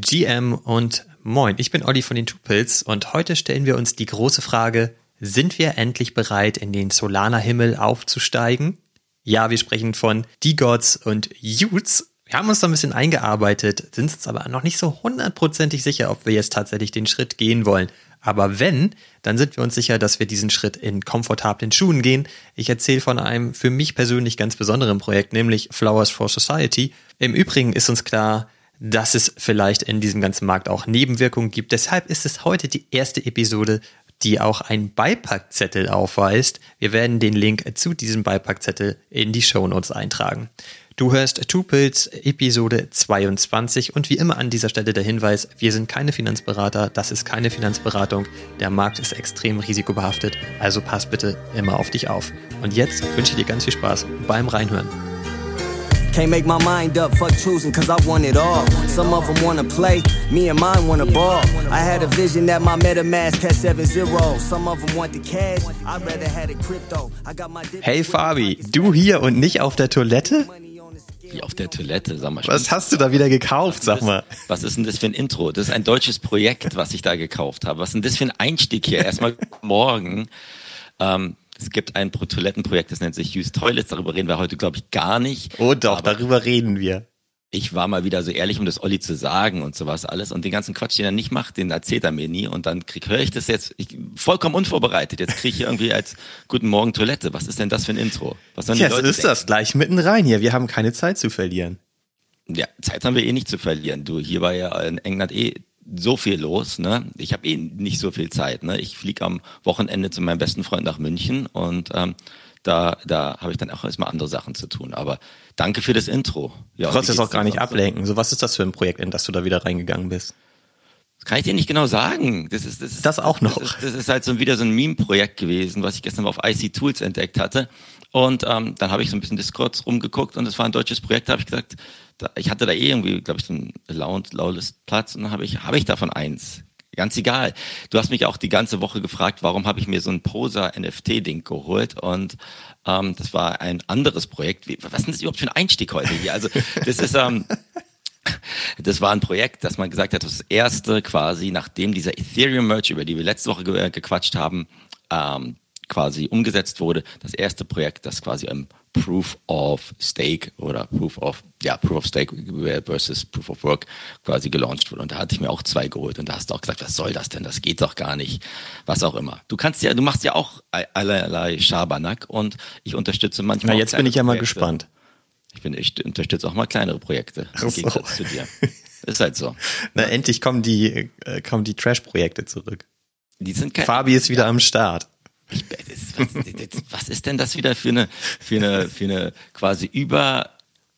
GM und moin, ich bin Olli von den Tupils und heute stellen wir uns die große Frage, sind wir endlich bereit, in den Solana-Himmel aufzusteigen? Ja, wir sprechen von D-Gods und Utes. Wir haben uns da ein bisschen eingearbeitet, sind uns aber noch nicht so hundertprozentig sicher, ob wir jetzt tatsächlich den Schritt gehen wollen. Aber wenn, dann sind wir uns sicher, dass wir diesen Schritt in komfortablen Schuhen gehen. Ich erzähle von einem für mich persönlich ganz besonderen Projekt, nämlich Flowers for Society. Im Übrigen ist uns klar, dass es vielleicht in diesem ganzen Markt auch Nebenwirkungen gibt. Deshalb ist es heute die erste Episode, die auch einen Beipackzettel aufweist. Wir werden den Link zu diesem Beipackzettel in die Show Notes eintragen. Du hörst Tupils Episode 22 und wie immer an dieser Stelle der Hinweis, wir sind keine Finanzberater, das ist keine Finanzberatung, der Markt ist extrem risikobehaftet, also pass bitte immer auf dich auf. Und jetzt wünsche ich dir ganz viel Spaß beim Reinhören. Can't make my mind up, fuck choosing, cause I want it all. Some of them wanna play, me and mine wanna ball. I had a vision that my MetaMask had 7 0. Some of them want the cash, I'd rather had a crypto. I got my Hey Fabi, du hier und nicht auf der Toilette? Wie auf der Toilette, sag mal. Was hast du da wieder gekauft, sag mal? Was ist denn das für ein Intro? Das ist ein deutsches Projekt, was ich da gekauft habe. Was ist denn das für ein Einstieg hier? Erstmal morgen. Ähm, es gibt ein Toilettenprojekt, das nennt sich Use Toilets. Darüber reden wir heute, glaube ich, gar nicht. Oh doch, Aber darüber reden wir. Ich war mal wieder so ehrlich, um das Olli zu sagen und sowas alles. Und den ganzen Quatsch, den er nicht macht, den erzählt er mir nie. Und dann krieg, höre ich das jetzt ich, vollkommen unvorbereitet. Jetzt kriege ich irgendwie als Guten Morgen Toilette. Was ist denn das für ein Intro? Was sollen die Jetzt Leute ist denken? das gleich mitten rein hier. Wir haben keine Zeit zu verlieren. Ja, Zeit haben wir eh nicht zu verlieren. Du, hier war ja in England eh so viel los. Ne? Ich habe eh nicht so viel Zeit. Ne? Ich fliege am Wochenende zu meinem besten Freund nach München und ähm, da, da habe ich dann auch erstmal andere Sachen zu tun. Aber danke für das Intro. Ja, du kannst es auch gar nicht ablenken. So, was ist das für ein Projekt, in das du da wieder reingegangen bist? Das kann ich dir nicht genau sagen. Das ist das, ist, das auch noch. Das ist, das ist halt so wieder so ein Meme-Projekt gewesen, was ich gestern mal auf IC Tools entdeckt hatte. Und ähm, dann habe ich so ein bisschen Discord rumgeguckt und es war ein deutsches Projekt. Da habe ich gesagt, da, ich hatte da eh irgendwie, glaube ich, so einen Allowed-Platz und dann habe ich, habe ich davon eins. Ganz egal. Du hast mich auch die ganze Woche gefragt, warum habe ich mir so ein Poser-NFT-Ding geholt und ähm, das war ein anderes Projekt. Wie, was ist das überhaupt für ein Einstieg heute hier? Also das ist ähm, das war ein Projekt, das man gesagt hat, das erste quasi, nachdem dieser Ethereum-Merch, über die wir letzte Woche ge gequatscht haben, ähm, quasi umgesetzt wurde, das erste Projekt, das quasi im Proof of Stake oder Proof of, ja, Proof of Stake versus Proof of Work quasi gelauncht wurde. Und da hatte ich mir auch zwei geholt und da hast du auch gesagt, was soll das denn? Das geht doch gar nicht. Was auch immer. Du kannst ja, du machst ja auch allerlei Schabernack und ich unterstütze manchmal. Na, jetzt bin ich ja mal Projekte. gespannt. Ich bin, ich unterstütze auch mal kleinere Projekte. Im so. Zu dir. Ist halt so. Na, ja. endlich kommen die, äh, kommen die Trash-Projekte zurück. Die sind kein, Fabi ist wieder ja. am Start. Ich, was, was ist denn das wieder für eine, für eine, für eine quasi über,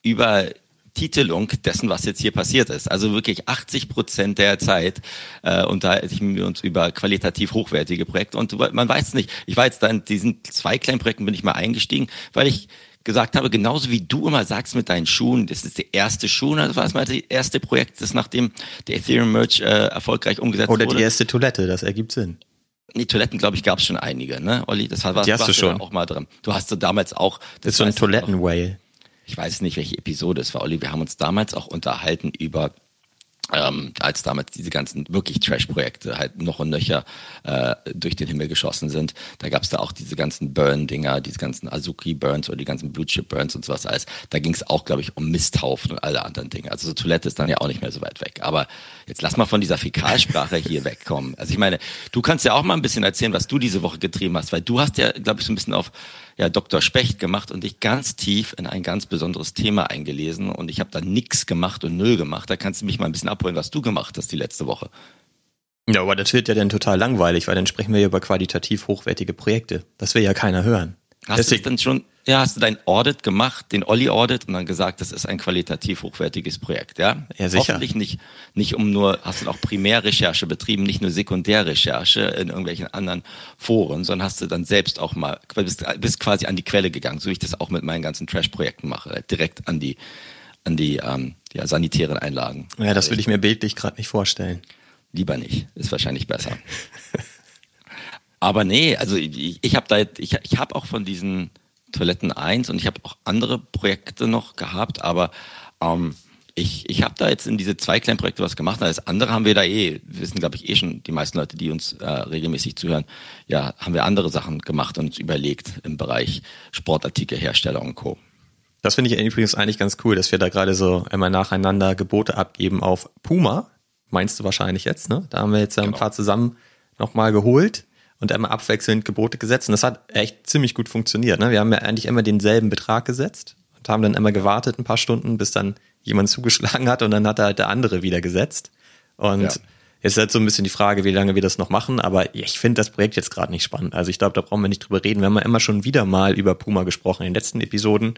über Titelung dessen, was jetzt hier passiert ist. Also wirklich 80 Prozent der Zeit äh, unterhalten wir uns über qualitativ hochwertige Projekte. Und man weiß nicht, ich war jetzt da in diesen zwei kleinen Projekten bin ich mal eingestiegen, weil ich gesagt habe, genauso wie du immer sagst mit deinen Schuhen, das ist der erste Schuh, das war das erste Projekt, das nachdem der Ethereum Merch äh, erfolgreich umgesetzt Oder wurde. Oder die erste Toilette, das ergibt Sinn. Die Toiletten, glaube ich, gab es schon einige, ne, Olli? Das war, die hast du schon. auch mal drin. Du hast so damals auch. Das, das ist so ein Toiletten-Whale. Ich weiß nicht, welche Episode es war, Olli. Wir haben uns damals auch unterhalten über ähm, als damals diese ganzen wirklich Trash-Projekte halt noch und nöcher äh, durch den Himmel geschossen sind. Da gab es da auch diese ganzen Burn-Dinger, diese ganzen Azuki-Burns oder die ganzen Blue-Chip-Burns und sowas alles. Da ging es auch, glaube ich, um Misthaufen und alle anderen Dinge. Also so Toilette ist dann ja auch nicht mehr so weit weg. Aber jetzt lass mal von dieser Fäkalsprache hier wegkommen. Also ich meine, du kannst ja auch mal ein bisschen erzählen, was du diese Woche getrieben hast, weil du hast ja, glaube ich, so ein bisschen auf ja, Dr. Specht gemacht und dich ganz tief in ein ganz besonderes Thema eingelesen und ich habe da nix gemacht und null gemacht. Da kannst du mich mal ein bisschen abholen, was du gemacht hast die letzte Woche. Ja, aber das wird ja dann total langweilig, weil dann sprechen wir ja über qualitativ hochwertige Projekte. Das will ja keiner hören. Hast Deswegen, du dann schon, ja, hast du dein Audit gemacht, den Olli Audit und dann gesagt, das ist ein qualitativ hochwertiges Projekt, ja? Ja, sicher. Hoffentlich nicht, nicht um nur, hast du auch Primärrecherche betrieben, nicht nur Sekundärrecherche in irgendwelchen anderen Foren, sondern hast du dann selbst auch mal, bist, bist quasi an die Quelle gegangen, so wie ich das auch mit meinen ganzen Trash-Projekten mache, direkt an die, an die, ähm, ja, sanitären Einlagen. Ja, das würde ich mir bildlich gerade nicht vorstellen. Lieber nicht, ist wahrscheinlich besser. Aber nee, also ich, ich habe da, ich, ich habe auch von diesen Toiletten 1 und ich habe auch andere Projekte noch gehabt, aber ähm, ich, ich habe da jetzt in diese zwei kleinen Projekte was gemacht. Das andere haben wir da eh, wissen glaube ich eh schon die meisten Leute, die uns äh, regelmäßig zuhören, ja, haben wir andere Sachen gemacht und uns überlegt im Bereich Sportartikelhersteller und Co. Das finde ich übrigens eigentlich ganz cool, dass wir da gerade so immer nacheinander Gebote abgeben auf Puma. Meinst du wahrscheinlich jetzt, ne? Da haben wir jetzt ein genau. paar zusammen nochmal geholt und einmal abwechselnd Gebote gesetzt. Und das hat echt ziemlich gut funktioniert. Ne? Wir haben ja eigentlich immer denselben Betrag gesetzt und haben dann immer gewartet ein paar Stunden, bis dann jemand zugeschlagen hat und dann hat er halt der andere wieder gesetzt. Und ja. ist halt so ein bisschen die Frage, wie lange wir das noch machen. Aber ich finde das Projekt jetzt gerade nicht spannend. Also ich glaube, da brauchen wir nicht drüber reden. Wir haben ja immer schon wieder mal über Puma gesprochen in den letzten Episoden.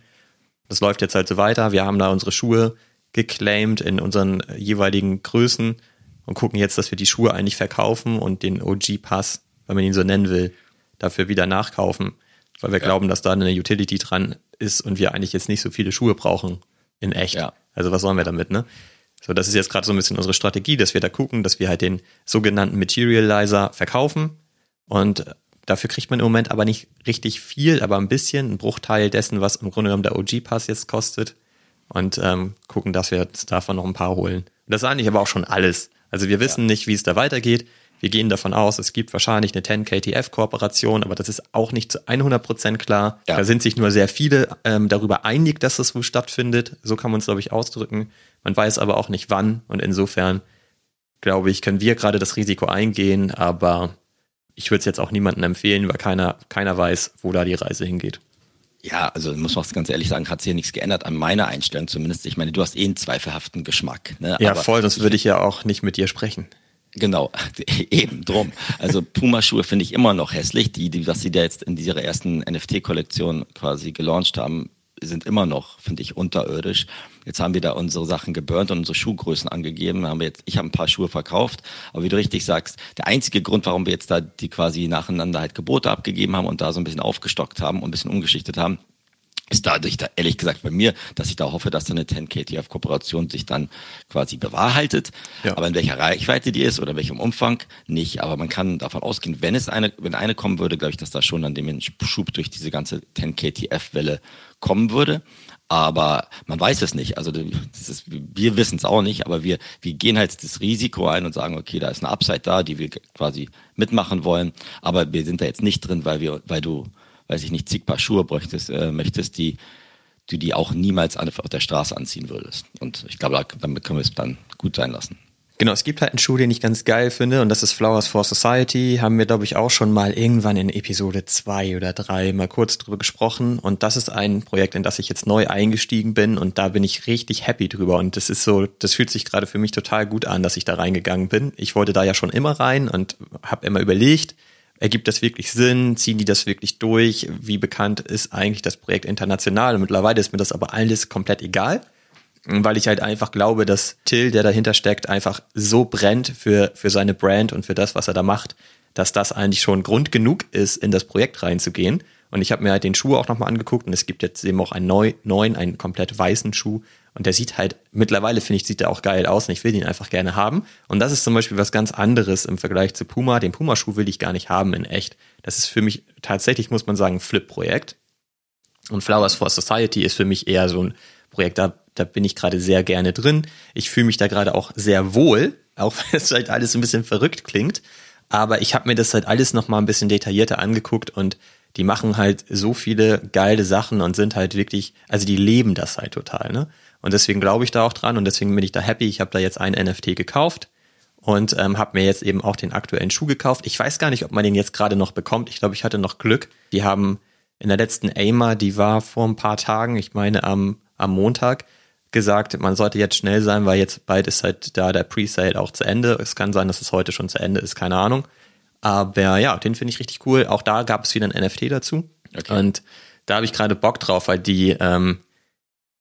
Das läuft jetzt halt so weiter. Wir haben da unsere Schuhe geclaimed in unseren jeweiligen Größen und gucken jetzt, dass wir die Schuhe eigentlich verkaufen und den OG-Pass, wenn man ihn so nennen will, dafür wieder nachkaufen, weil wir ja. glauben, dass da eine Utility dran ist und wir eigentlich jetzt nicht so viele Schuhe brauchen in echt. Ja. Also was sollen wir damit, ne? So, das ist jetzt gerade so ein bisschen unsere Strategie, dass wir da gucken, dass wir halt den sogenannten Materializer verkaufen und dafür kriegt man im Moment aber nicht richtig viel, aber ein bisschen, ein Bruchteil dessen, was im Grunde genommen der OG-Pass jetzt kostet und ähm, gucken, dass wir davon noch ein paar holen. Das ist eigentlich aber auch schon alles. Also wir wissen ja. nicht, wie es da weitergeht. Wir gehen davon aus, es gibt wahrscheinlich eine 10KTF-Kooperation, aber das ist auch nicht zu 100% klar. Ja. Da sind sich nur sehr viele ähm, darüber einig, dass das wohl stattfindet. So kann man es, glaube ich, ausdrücken. Man weiß aber auch nicht wann und insofern, glaube ich, können wir gerade das Risiko eingehen, aber ich würde es jetzt auch niemandem empfehlen, weil keiner, keiner weiß, wo da die Reise hingeht. Ja, also muss man ganz ehrlich sagen, hat sich ja nichts geändert an meiner Einstellung zumindest. Ich meine, du hast eh einen zweifelhaften Geschmack. Ne? Ja, Aber voll, sonst würde ich ja auch nicht mit dir sprechen. Genau, eben drum. Also Puma-Schuhe finde ich immer noch hässlich. Die, die, was sie da jetzt in dieser ersten NFT-Kollektion quasi gelauncht haben, sind immer noch, finde ich, unterirdisch. Jetzt haben wir da unsere Sachen geburnt und unsere Schuhgrößen angegeben. Haben wir jetzt, ich habe ein paar Schuhe verkauft, aber wie du richtig sagst, der einzige Grund, warum wir jetzt da die quasi nacheinander halt Gebote abgegeben haben und da so ein bisschen aufgestockt haben und ein bisschen umgeschichtet haben, ist dadurch da ehrlich gesagt bei mir, dass ich da hoffe, dass da eine 10KTF-Kooperation sich dann quasi bewahrheitet. Ja. Aber in welcher Reichweite die ist oder in welchem Umfang nicht. Aber man kann davon ausgehen, wenn es eine, wenn eine kommen würde, glaube ich, dass da schon dann dem Schub durch diese ganze 10KTF-Welle kommen würde. Aber man weiß es nicht. Also ist, wir wissen es auch nicht, aber wir, wir gehen halt das Risiko ein und sagen, okay, da ist eine Upside da, die wir quasi mitmachen wollen. Aber wir sind da jetzt nicht drin, weil wir, weil du weiß ich nicht, zig Paar Schuhe bräuchtest, äh, möchtest, die du die auch niemals auf der Straße anziehen würdest. Und ich glaube, damit können wir es dann gut sein lassen. Genau, es gibt halt einen Schuh, den ich ganz geil finde, und das ist Flowers for Society. Haben wir, glaube ich, auch schon mal irgendwann in Episode zwei oder drei mal kurz drüber gesprochen. Und das ist ein Projekt, in das ich jetzt neu eingestiegen bin, und da bin ich richtig happy drüber. Und das ist so, das fühlt sich gerade für mich total gut an, dass ich da reingegangen bin. Ich wollte da ja schon immer rein und habe immer überlegt, Ergibt das wirklich Sinn? Ziehen die das wirklich durch? Wie bekannt ist eigentlich das Projekt international? Und mittlerweile ist mir das aber alles komplett egal, weil ich halt einfach glaube, dass Till, der dahinter steckt, einfach so brennt für, für seine Brand und für das, was er da macht, dass das eigentlich schon Grund genug ist, in das Projekt reinzugehen. Und ich habe mir halt den Schuh auch nochmal angeguckt und es gibt jetzt eben auch einen neu, neuen, einen komplett weißen Schuh. Und der sieht halt, mittlerweile finde ich, sieht der auch geil aus und ich will den einfach gerne haben. Und das ist zum Beispiel was ganz anderes im Vergleich zu Puma. Den Puma-Schuh will ich gar nicht haben in echt. Das ist für mich tatsächlich, muss man sagen, ein Flip-Projekt. Und Flowers for Society ist für mich eher so ein Projekt, da, da bin ich gerade sehr gerne drin. Ich fühle mich da gerade auch sehr wohl, auch wenn es halt alles ein bisschen verrückt klingt. Aber ich habe mir das halt alles nochmal ein bisschen detaillierter angeguckt und die machen halt so viele geile Sachen und sind halt wirklich, also die leben das halt total, ne? Und deswegen glaube ich da auch dran und deswegen bin ich da happy. Ich habe da jetzt ein NFT gekauft und ähm, habe mir jetzt eben auch den aktuellen Schuh gekauft. Ich weiß gar nicht, ob man den jetzt gerade noch bekommt. Ich glaube, ich hatte noch Glück. Die haben in der letzten AIMA, die war vor ein paar Tagen, ich meine am, am Montag, gesagt, man sollte jetzt schnell sein, weil jetzt bald ist halt da der Presale auch zu Ende. Es kann sein, dass es heute schon zu Ende ist, keine Ahnung. Aber ja, den finde ich richtig cool. Auch da gab es wieder ein NFT dazu. Okay. Und da habe ich gerade Bock drauf, weil die, ähm,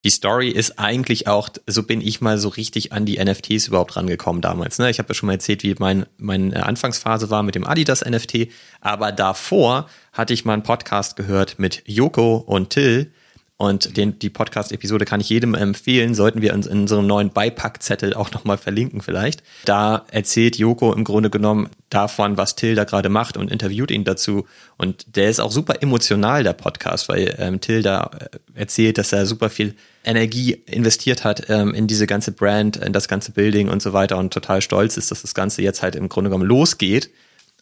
die Story ist eigentlich auch, so bin ich mal so richtig an die NFTs überhaupt rangekommen damals. Ne? Ich habe ja schon mal erzählt, wie mein, meine Anfangsphase war mit dem Adidas NFT. Aber davor hatte ich mal einen Podcast gehört mit Joko und Till. Und den, die Podcast-Episode kann ich jedem empfehlen, sollten wir uns in unserem neuen Beipackzettel auch nochmal verlinken vielleicht. Da erzählt Joko im Grunde genommen davon, was Till da gerade macht und interviewt ihn dazu. Und der ist auch super emotional, der Podcast, weil ähm, Till da äh, erzählt, dass er super viel Energie investiert hat ähm, in diese ganze Brand, in das ganze Building und so weiter und total stolz ist, dass das Ganze jetzt halt im Grunde genommen losgeht.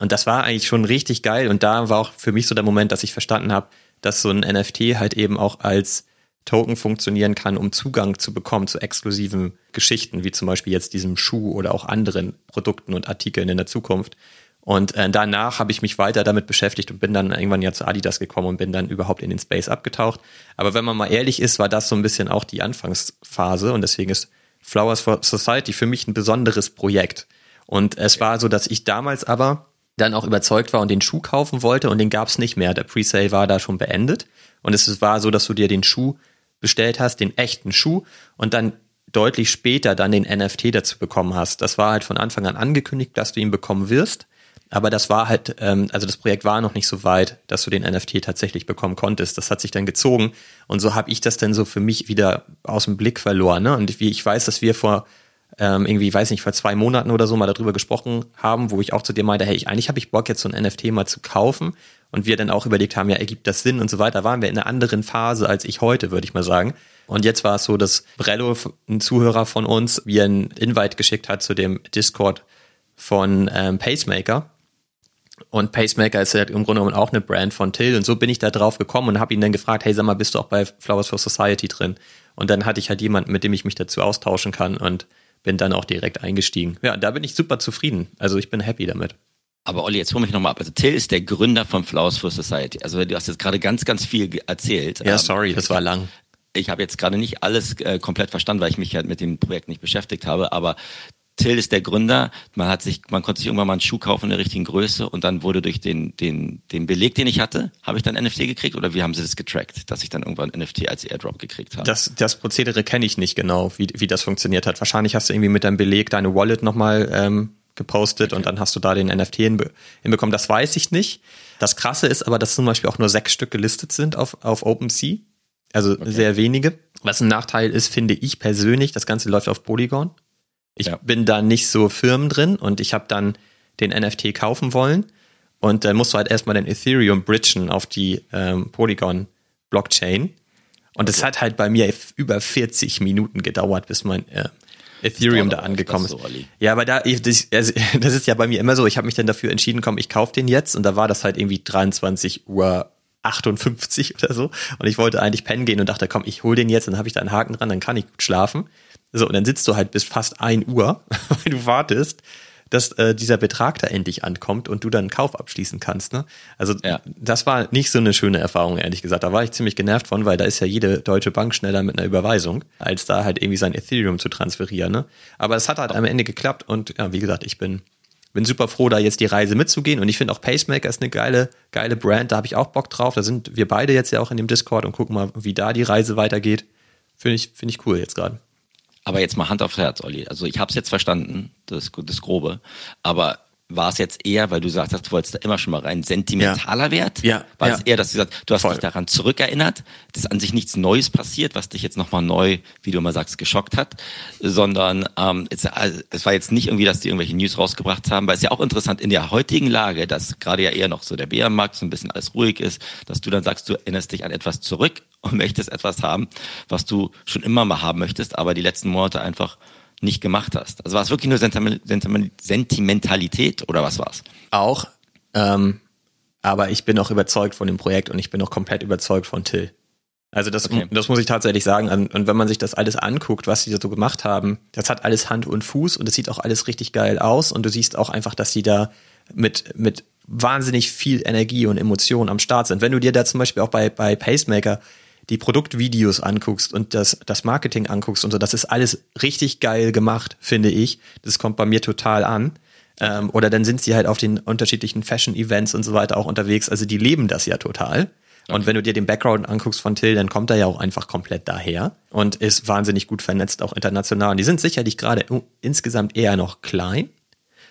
Und das war eigentlich schon richtig geil. Und da war auch für mich so der Moment, dass ich verstanden habe, dass so ein NFT halt eben auch als Token funktionieren kann, um Zugang zu bekommen zu exklusiven Geschichten, wie zum Beispiel jetzt diesem Schuh oder auch anderen Produkten und Artikeln in der Zukunft. Und äh, danach habe ich mich weiter damit beschäftigt und bin dann irgendwann ja zu Adidas gekommen und bin dann überhaupt in den Space abgetaucht. Aber wenn man mal ehrlich ist, war das so ein bisschen auch die Anfangsphase und deswegen ist Flowers for Society für mich ein besonderes Projekt. Und es war so, dass ich damals aber dann auch überzeugt war und den Schuh kaufen wollte und den gab es nicht mehr. Der Presale war da schon beendet und es war so, dass du dir den Schuh bestellt hast, den echten Schuh und dann deutlich später dann den NFT dazu bekommen hast. Das war halt von Anfang an angekündigt, dass du ihn bekommen wirst. Aber das war halt, ähm, also das Projekt war noch nicht so weit, dass du den NFT tatsächlich bekommen konntest. Das hat sich dann gezogen und so habe ich das dann so für mich wieder aus dem Blick verloren. Ne? Und wie ich weiß, dass wir vor ähm, irgendwie, weiß nicht, vor zwei Monaten oder so mal darüber gesprochen haben, wo ich auch zu dir meinte, hey, ich, eigentlich habe ich Bock, jetzt so ein NFT mal zu kaufen. Und wir dann auch überlegt haben, ja, ergibt das Sinn und so weiter, waren wir in einer anderen Phase als ich heute, würde ich mal sagen. Und jetzt war es so, dass Brello, ein Zuhörer von uns, mir einen Invite geschickt hat zu dem Discord von ähm, Pacemaker. Und Pacemaker ist ja im Grunde genommen auch eine Brand von Till. Und so bin ich da drauf gekommen und habe ihn dann gefragt, hey, sag mal, bist du auch bei Flowers for Society drin? Und dann hatte ich halt jemanden, mit dem ich mich dazu austauschen kann. Und bin dann auch direkt eingestiegen. Ja, da bin ich super zufrieden. Also ich bin happy damit. Aber Olli, jetzt hol mich nochmal ab. Also Till ist der Gründer von Flowers for Society. Also du hast jetzt gerade ganz, ganz viel erzählt. Ja, ähm, sorry, das war lang. Ich habe jetzt gerade nicht alles äh, komplett verstanden, weil ich mich halt mit dem Projekt nicht beschäftigt habe. Aber Till ist der Gründer. Man hat sich, man konnte sich irgendwann mal einen Schuh kaufen in der richtigen Größe und dann wurde durch den, den, den Beleg, den ich hatte, habe ich dann NFT gekriegt oder wie haben sie das getrackt, dass ich dann irgendwann NFT als Airdrop gekriegt habe? Das, das Prozedere kenne ich nicht genau, wie, wie das funktioniert hat. Wahrscheinlich hast du irgendwie mit deinem Beleg deine Wallet nochmal ähm, gepostet okay. und dann hast du da den NFT hinbe hinbekommen. Das weiß ich nicht. Das Krasse ist aber, dass zum Beispiel auch nur sechs Stück gelistet sind auf, auf OpenSea. Also okay. sehr wenige. Was ein Nachteil ist, finde ich persönlich, das Ganze läuft auf Polygon. Ich ja. bin da nicht so firm drin und ich habe dann den NFT kaufen wollen und dann musst du halt erstmal den Ethereum bridgen auf die ähm, Polygon Blockchain. Und es okay. hat halt bei mir über 40 Minuten gedauert, bis mein äh, Ethereum da angekommen ist. So, ja, aber da, das, also, das ist ja bei mir immer so, ich habe mich dann dafür entschieden, komm, ich kaufe den jetzt und da war das halt irgendwie 23 Uhr 58 oder so und ich wollte eigentlich pennen gehen und dachte, komm, ich hol den jetzt, dann habe ich da einen Haken dran, dann kann ich gut schlafen. So, und dann sitzt du halt bis fast ein Uhr, weil du wartest, dass äh, dieser Betrag da endlich ankommt und du dann einen Kauf abschließen kannst. Ne? Also ja. das war nicht so eine schöne Erfahrung, ehrlich gesagt. Da war ich ziemlich genervt von, weil da ist ja jede deutsche Bank schneller mit einer Überweisung, als da halt irgendwie sein Ethereum zu transferieren. Ne? Aber es hat halt am Ende geklappt und ja, wie gesagt, ich bin bin super froh, da jetzt die Reise mitzugehen. Und ich finde auch Pacemaker ist eine geile, geile Brand. Da habe ich auch Bock drauf. Da sind wir beide jetzt ja auch in dem Discord und gucken mal, wie da die Reise weitergeht. Finde ich, finde ich cool jetzt gerade. Aber jetzt mal Hand aufs Herz, Olli. Also ich habe es jetzt verstanden, das, das Grobe. Aber war es jetzt eher, weil du sagst, du wolltest da immer schon mal rein, sentimentaler ja. Wert? Ja. War ja. es eher, dass du sagst, du hast Voll. dich daran zurückerinnert, dass an sich nichts Neues passiert, was dich jetzt nochmal neu, wie du immer sagst, geschockt hat, sondern ähm, es, also, es war jetzt nicht irgendwie, dass die irgendwelche News rausgebracht haben, weil es ja auch interessant in der heutigen Lage, dass gerade ja eher noch so der Bärenmarkt so ein bisschen alles ruhig ist, dass du dann sagst, du erinnerst dich an etwas zurück und möchtest etwas haben, was du schon immer mal haben möchtest, aber die letzten Monate einfach nicht gemacht hast? Also war es wirklich nur Sentimentalität oder was war es? Auch, ähm, aber ich bin auch überzeugt von dem Projekt und ich bin auch komplett überzeugt von Till. Also das, okay. das muss ich tatsächlich sagen. Und wenn man sich das alles anguckt, was sie da so gemacht haben, das hat alles Hand und Fuß und es sieht auch alles richtig geil aus. Und du siehst auch einfach, dass sie da mit, mit wahnsinnig viel Energie und Emotion am Start sind. Wenn du dir da zum Beispiel auch bei, bei Pacemaker die Produktvideos anguckst und das, das Marketing anguckst und so, das ist alles richtig geil gemacht, finde ich. Das kommt bei mir total an. Ähm, oder dann sind sie halt auf den unterschiedlichen Fashion-Events und so weiter auch unterwegs. Also die leben das ja total. Okay. Und wenn du dir den Background anguckst von Till, dann kommt er ja auch einfach komplett daher und ist wahnsinnig gut vernetzt, auch international. Und die sind sicherlich gerade insgesamt eher noch klein.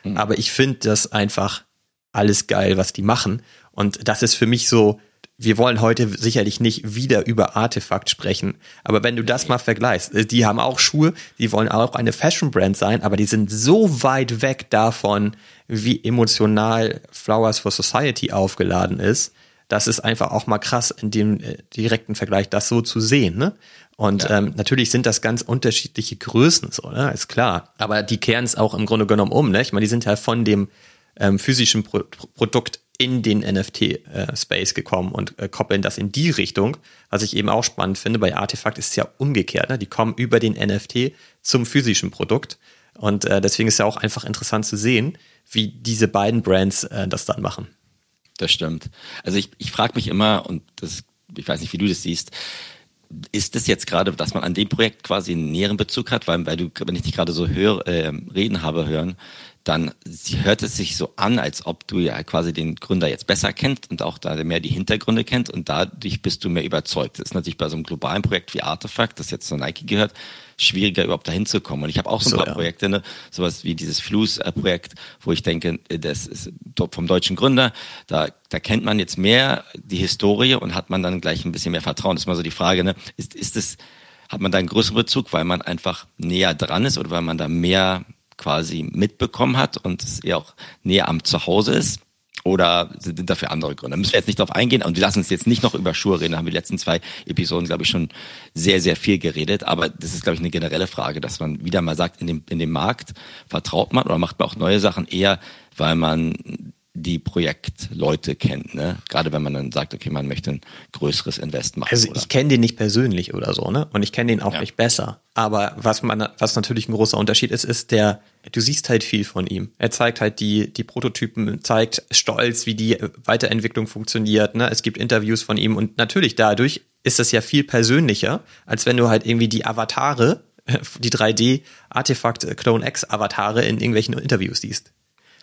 Mhm. Aber ich finde das einfach alles geil, was die machen. Und das ist für mich so wir wollen heute sicherlich nicht wieder über Artefakt sprechen, aber wenn du das mal vergleichst, äh, die haben auch Schuhe, die wollen auch eine Fashion Brand sein, aber die sind so weit weg davon, wie emotional Flowers for Society aufgeladen ist. Das ist einfach auch mal krass in dem äh, direkten Vergleich, das so zu sehen. Ne? Und ja. ähm, natürlich sind das ganz unterschiedliche Größen, so, ne? ist klar. Aber die kehren es auch im Grunde genommen um. Ne? Ich meine, die sind ja von dem ähm, physischen Pro Produkt in den NFT-Space äh, gekommen und äh, koppeln das in die Richtung. Was ich eben auch spannend finde, bei Artefakt ist es ja umgekehrt. Ne? Die kommen über den NFT zum physischen Produkt. Und äh, deswegen ist ja auch einfach interessant zu sehen, wie diese beiden Brands äh, das dann machen. Das stimmt. Also ich, ich frage mich immer, und das, ich weiß nicht, wie du das siehst, ist das jetzt gerade, dass man an dem Projekt quasi einen näheren Bezug hat, weil, weil du, wenn ich dich gerade so hör, äh, reden habe hören, dann hört es sich so an, als ob du ja quasi den Gründer jetzt besser kennst und auch da mehr die Hintergründe kennst und dadurch bist du mehr überzeugt. Das ist natürlich bei so einem globalen Projekt wie Artefact, das jetzt zu Nike gehört, schwieriger überhaupt dahin zu kommen. Und ich habe auch so ein so, paar ja. Projekte, ne, sowas wie dieses Flus-Projekt, wo ich denke, das ist vom deutschen Gründer, da, da kennt man jetzt mehr die Historie und hat man dann gleich ein bisschen mehr Vertrauen. Das ist mal so die Frage, ne, ist, ist es, hat man da einen größeren Bezug, weil man einfach näher dran ist oder weil man da mehr quasi mitbekommen hat und es eher auch näher am Zuhause ist? Oder sind dafür andere Gründe? Da müssen wir jetzt nicht darauf eingehen und wir lassen uns jetzt nicht noch über Schuhe reden. Da haben wir die letzten zwei Episoden, glaube ich, schon sehr, sehr viel geredet. Aber das ist, glaube ich, eine generelle Frage, dass man wieder mal sagt, in dem, in dem Markt vertraut man oder macht man auch neue Sachen eher, weil man die Projektleute kennt, ne? Gerade wenn man dann sagt, okay, man möchte ein größeres Invest machen. Also ich kenne den nicht persönlich oder so, ne? Und ich kenne den auch ja. nicht besser. Aber was man, was natürlich ein großer Unterschied ist, ist der, du siehst halt viel von ihm. Er zeigt halt die, die Prototypen, zeigt stolz, wie die Weiterentwicklung funktioniert, ne? Es gibt Interviews von ihm und natürlich dadurch ist das ja viel persönlicher, als wenn du halt irgendwie die Avatare, die 3D Artefakt Clone X Avatare in irgendwelchen Interviews siehst.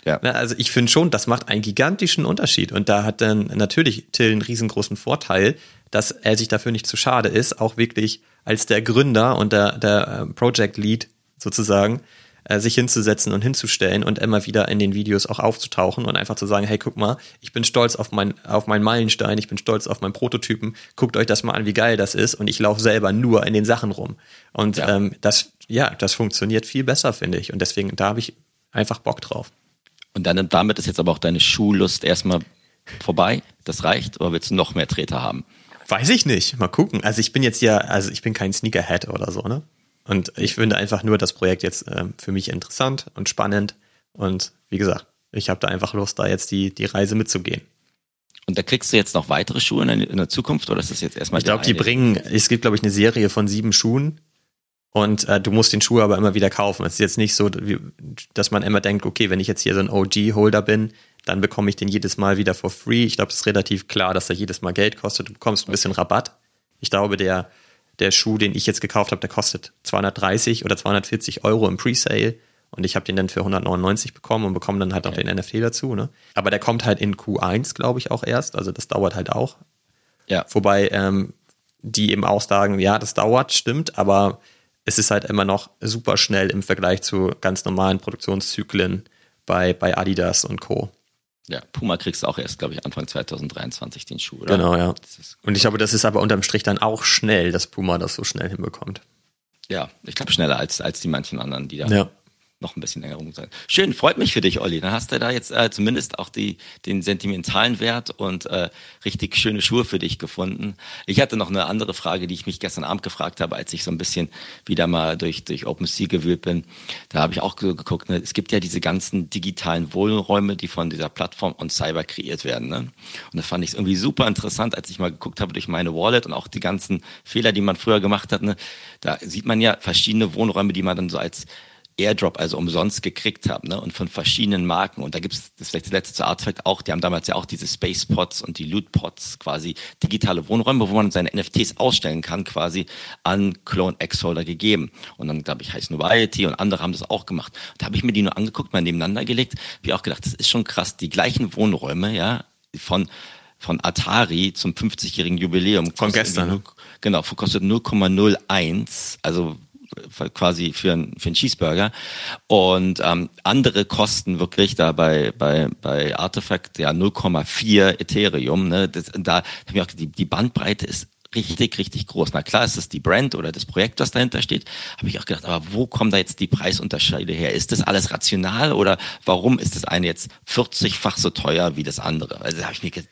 Ja. Also ich finde schon, das macht einen gigantischen Unterschied. Und da hat dann natürlich Till einen riesengroßen Vorteil, dass er sich dafür nicht zu schade ist, auch wirklich als der Gründer und der, der äh, Project Lead sozusagen, äh, sich hinzusetzen und hinzustellen und immer wieder in den Videos auch aufzutauchen und einfach zu sagen, hey, guck mal, ich bin stolz auf mein, auf meinen Meilenstein, ich bin stolz auf meinen Prototypen, guckt euch das mal an, wie geil das ist und ich laufe selber nur in den Sachen rum. Und ja. Ähm, das, ja, das funktioniert viel besser, finde ich. Und deswegen, da habe ich einfach Bock drauf. Und dann damit ist jetzt aber auch deine Schuhlust erstmal vorbei. Das reicht, oder willst du noch mehr Treter haben? Weiß ich nicht. Mal gucken. Also ich bin jetzt ja, also ich bin kein Sneakerhead oder so, ne? Und ich finde einfach nur das Projekt jetzt äh, für mich interessant und spannend. Und wie gesagt, ich habe da einfach Lust, da jetzt die, die Reise mitzugehen. Und da kriegst du jetzt noch weitere Schuhe in, in der Zukunft oder ist das jetzt erstmal Ich glaube, die bringen, es gibt, glaube ich, eine Serie von sieben Schuhen und äh, du musst den Schuh aber immer wieder kaufen. Es ist jetzt nicht so, dass man immer denkt, okay, wenn ich jetzt hier so ein OG-Holder bin, dann bekomme ich den jedes Mal wieder for free. Ich glaube, es ist relativ klar, dass er jedes Mal Geld kostet. Du bekommst ein bisschen Rabatt. Ich glaube, der, der Schuh, den ich jetzt gekauft habe, der kostet 230 oder 240 Euro im Presale. Und ich habe den dann für 199 bekommen und bekomme dann halt okay. noch den NFT dazu. Ne? Aber der kommt halt in Q1, glaube ich, auch erst. Also das dauert halt auch. Ja. Wobei ähm, die eben auch sagen, ja, das dauert, stimmt, aber es ist halt immer noch super schnell im Vergleich zu ganz normalen Produktionszyklen bei, bei Adidas und Co. Ja, Puma kriegst du auch erst, glaube ich, Anfang 2023 den Schuh, oder? Genau, ja. Und ich glaube, das ist aber unterm Strich dann auch schnell, dass Puma das so schnell hinbekommt. Ja, ich glaube schneller als, als die manchen anderen, die da ja noch ein bisschen länger rum sein. Schön, freut mich für dich, Olli. Dann hast du da jetzt äh, zumindest auch die, den sentimentalen Wert und äh, richtig schöne Schuhe für dich gefunden. Ich hatte noch eine andere Frage, die ich mich gestern Abend gefragt habe, als ich so ein bisschen wieder mal durch, durch OpenSea gewühlt bin. Da habe ich auch geguckt, ne? es gibt ja diese ganzen digitalen Wohnräume, die von dieser Plattform und Cyber kreiert werden. Ne? Und das fand ich irgendwie super interessant, als ich mal geguckt habe durch meine Wallet und auch die ganzen Fehler, die man früher gemacht hat. Ne? Da sieht man ja verschiedene Wohnräume, die man dann so als Airdrop, also umsonst gekriegt habe, ne? Und von verschiedenen Marken. Und da gibt's das vielleicht das letzte zu Artifact auch, die haben damals ja auch diese Space Pods und die Loot Pods, quasi digitale Wohnräume, wo man seine NFTs ausstellen kann, quasi an Clone X-Holder gegeben. Und dann, glaube ich, heißt Noviety und andere haben das auch gemacht. Da habe ich mir die nur angeguckt, mal nebeneinander gelegt, wie auch gedacht, das ist schon krass. Die gleichen Wohnräume, ja, von von Atari zum 50-jährigen Jubiläum. Von gestern. Nur, genau, kostet 0,01. Also quasi für, ein, für einen Cheeseburger. Und ähm, andere kosten wirklich da bei, bei, bei Artifact ja 0,4 Ethereum. Ne? Das, da habe ich auch die, die Bandbreite ist richtig, richtig groß. Na klar, ist es die Brand oder das Projekt, das dahinter steht. Habe ich auch gedacht, aber wo kommen da jetzt die Preisunterschiede her? Ist das alles rational oder warum ist das eine jetzt 40-fach so teuer wie das andere? Also habe ich mir gedacht,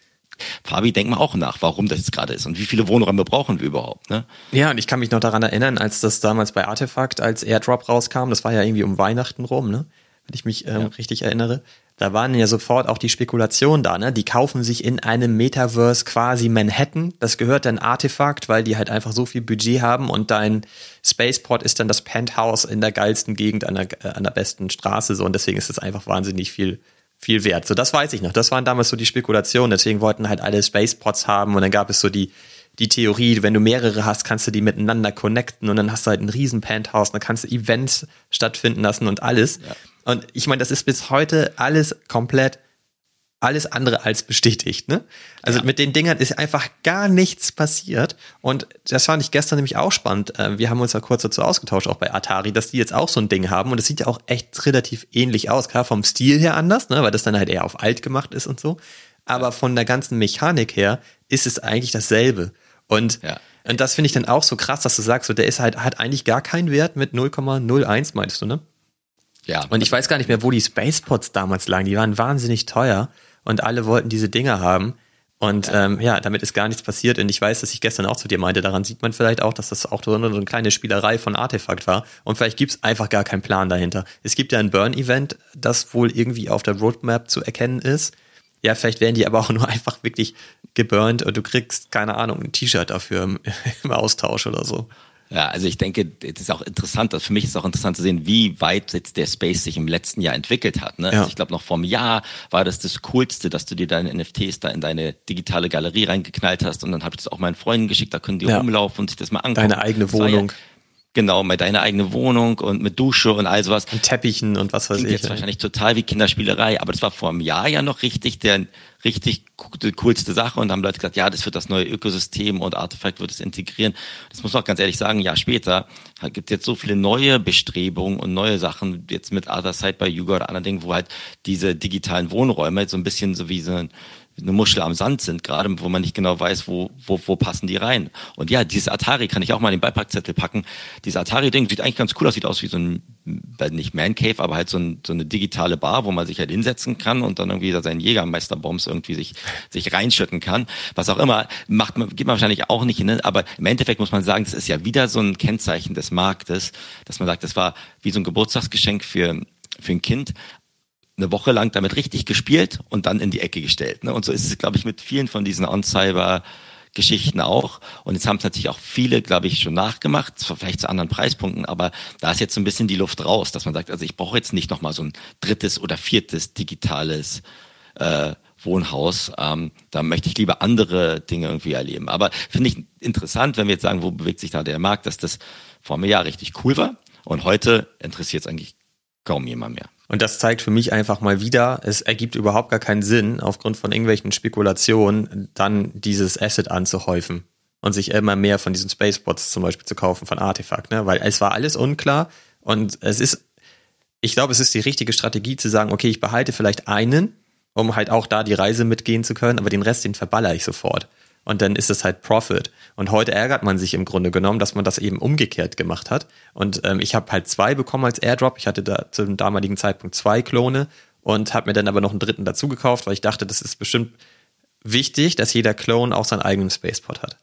Fabi, denk mal auch nach, warum das jetzt gerade ist und wie viele Wohnräume brauchen wir überhaupt. Ne? Ja, und ich kann mich noch daran erinnern, als das damals bei Artefakt als Airdrop rauskam, das war ja irgendwie um Weihnachten rum, ne? wenn ich mich ähm, ja. richtig erinnere. Da waren ja sofort auch die Spekulationen da, ne? Die kaufen sich in einem Metaverse quasi Manhattan. Das gehört dann Artefakt, weil die halt einfach so viel Budget haben und dein Spaceport ist dann das Penthouse in der geilsten Gegend an der, äh, an der besten Straße so und deswegen ist es einfach wahnsinnig viel viel wert. So, das weiß ich noch. Das waren damals so die Spekulationen. Deswegen wollten halt alle Spacepods haben und dann gab es so die, die Theorie, wenn du mehrere hast, kannst du die miteinander connecten und dann hast du halt ein riesen Penthouse, dann kannst du Events stattfinden lassen und alles. Ja. Und ich meine, das ist bis heute alles komplett alles andere als bestätigt. Ne? Also ja. mit den Dingern ist einfach gar nichts passiert. Und das fand ich gestern nämlich auch spannend. Äh, wir haben uns ja kurz dazu ausgetauscht, auch bei Atari, dass die jetzt auch so ein Ding haben. Und es sieht ja auch echt relativ ähnlich aus. Klar, vom Stil her anders, ne? weil das dann halt eher auf alt gemacht ist und so. Aber von der ganzen Mechanik her ist es eigentlich dasselbe. Und, ja. und das finde ich dann auch so krass, dass du sagst, so, der ist halt, hat eigentlich gar keinen Wert mit 0,01, meinst du, ne? Ja. Und ich weiß gar nicht mehr, wo die Spacepods damals lagen. Die waren wahnsinnig teuer und alle wollten diese Dinger haben. Und ja. Ähm, ja, damit ist gar nichts passiert. Und ich weiß, dass ich gestern auch zu dir meinte, daran sieht man vielleicht auch, dass das auch so eine kleine Spielerei von Artefakt war. Und vielleicht gibt's einfach gar keinen Plan dahinter. Es gibt ja ein Burn-Event, das wohl irgendwie auf der Roadmap zu erkennen ist. Ja, vielleicht werden die aber auch nur einfach wirklich geburnt und du kriegst, keine Ahnung, ein T-Shirt dafür im, im Austausch oder so. Ja, also ich denke, es ist auch interessant, also für mich ist es auch interessant zu sehen, wie weit jetzt der Space sich im letzten Jahr entwickelt hat. Ne? Ja. Also ich glaube, noch vor einem Jahr war das das Coolste, dass du dir deine NFTs da in deine digitale Galerie reingeknallt hast und dann habe ich das auch meinen Freunden geschickt, da können die ja. rumlaufen und sich das mal angucken. Deine eigene Wohnung. Genau, mal deine eigene Wohnung und mit Dusche und all sowas. Und Teppichen und was weiß Klingt ich. jetzt wahrscheinlich total wie Kinderspielerei, aber das war vor einem Jahr ja noch richtig der richtig die coolste Sache und haben Leute gesagt, ja, das wird das neue Ökosystem und Artefakt wird es integrieren. Das muss man auch ganz ehrlich sagen, ein Jahr später gibt es jetzt so viele neue Bestrebungen und neue Sachen, jetzt mit Other Side by Yuga oder anderen Dingen, wo halt diese digitalen Wohnräume so ein bisschen so wie so ein eine Muschel am Sand sind, gerade wo man nicht genau weiß, wo, wo, wo passen die rein. Und ja, dieses Atari kann ich auch mal in den Beipackzettel packen. Dieses Atari-Ding sieht eigentlich ganz cool aus, sieht aus wie so ein, nicht Man Cave, aber halt so, ein, so eine digitale Bar, wo man sich halt hinsetzen kann und dann irgendwie da seinen Jägermeisterbombs irgendwie sich, sich reinschütten kann. Was auch immer, macht man, geht man wahrscheinlich auch nicht hin, aber im Endeffekt muss man sagen, das ist ja wieder so ein Kennzeichen des Marktes, dass man sagt, das war wie so ein Geburtstagsgeschenk für, für ein Kind, eine Woche lang damit richtig gespielt und dann in die Ecke gestellt. Ne? Und so ist es, glaube ich, mit vielen von diesen On-Cyber Geschichten auch. Und jetzt haben es natürlich auch viele, glaube ich, schon nachgemacht, vielleicht zu anderen Preispunkten, aber da ist jetzt so ein bisschen die Luft raus, dass man sagt, also ich brauche jetzt nicht nochmal so ein drittes oder viertes digitales äh, Wohnhaus. Ähm, da möchte ich lieber andere Dinge irgendwie erleben. Aber finde ich interessant, wenn wir jetzt sagen, wo bewegt sich da der Markt, dass das vor einem Jahr richtig cool war. Und heute interessiert es eigentlich kaum jemand mehr. Und das zeigt für mich einfach mal wieder, es ergibt überhaupt gar keinen Sinn, aufgrund von irgendwelchen Spekulationen dann dieses Asset anzuhäufen und sich immer mehr von diesen Spacebots zum Beispiel zu kaufen von Artefakt, ne? Weil es war alles unklar und es ist, ich glaube, es ist die richtige Strategie zu sagen, okay, ich behalte vielleicht einen, um halt auch da die Reise mitgehen zu können, aber den Rest, den verballer ich sofort und dann ist es halt Profit. Und heute ärgert man sich im Grunde genommen, dass man das eben umgekehrt gemacht hat. Und ähm, ich habe halt zwei bekommen als Airdrop. Ich hatte da zum damaligen Zeitpunkt zwei Klone und habe mir dann aber noch einen dritten dazu gekauft, weil ich dachte, das ist bestimmt wichtig, dass jeder Clone auch seinen eigenen Spaceport hat.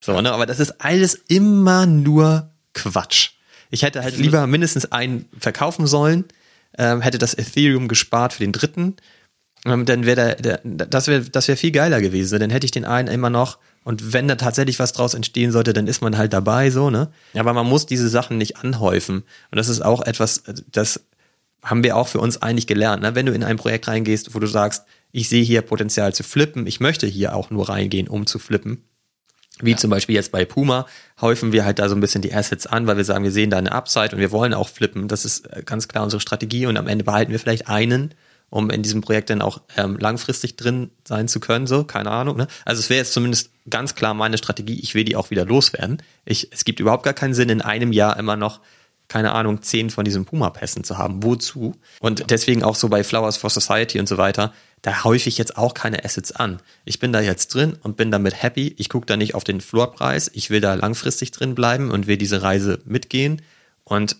So, ne? Aber das ist alles immer nur Quatsch. Ich hätte halt lieber mindestens einen verkaufen sollen, ähm, hätte das Ethereum gespart für den dritten ähm, dann wäre der, der, das wäre das wäre viel geiler gewesen. Dann hätte ich den einen immer noch und wenn da tatsächlich was draus entstehen sollte, dann ist man halt dabei, so, ne? Aber man muss diese Sachen nicht anhäufen. Und das ist auch etwas, das haben wir auch für uns eigentlich gelernt. Ne? Wenn du in ein Projekt reingehst, wo du sagst, ich sehe hier Potenzial zu flippen, ich möchte hier auch nur reingehen, um zu flippen. Wie ja. zum Beispiel jetzt bei Puma häufen wir halt da so ein bisschen die Assets an, weil wir sagen, wir sehen da eine Upside und wir wollen auch flippen. Das ist ganz klar unsere Strategie und am Ende behalten wir vielleicht einen um in diesem Projekt dann auch ähm, langfristig drin sein zu können, so, keine Ahnung. Ne? Also es wäre jetzt zumindest ganz klar meine Strategie, ich will die auch wieder loswerden. Ich, es gibt überhaupt gar keinen Sinn, in einem Jahr immer noch, keine Ahnung, zehn von diesen Puma-Pässen zu haben. Wozu? Und deswegen auch so bei Flowers for Society und so weiter, da häufe ich jetzt auch keine Assets an. Ich bin da jetzt drin und bin damit happy. Ich gucke da nicht auf den Floorpreis. Ich will da langfristig drin bleiben und will diese Reise mitgehen. Und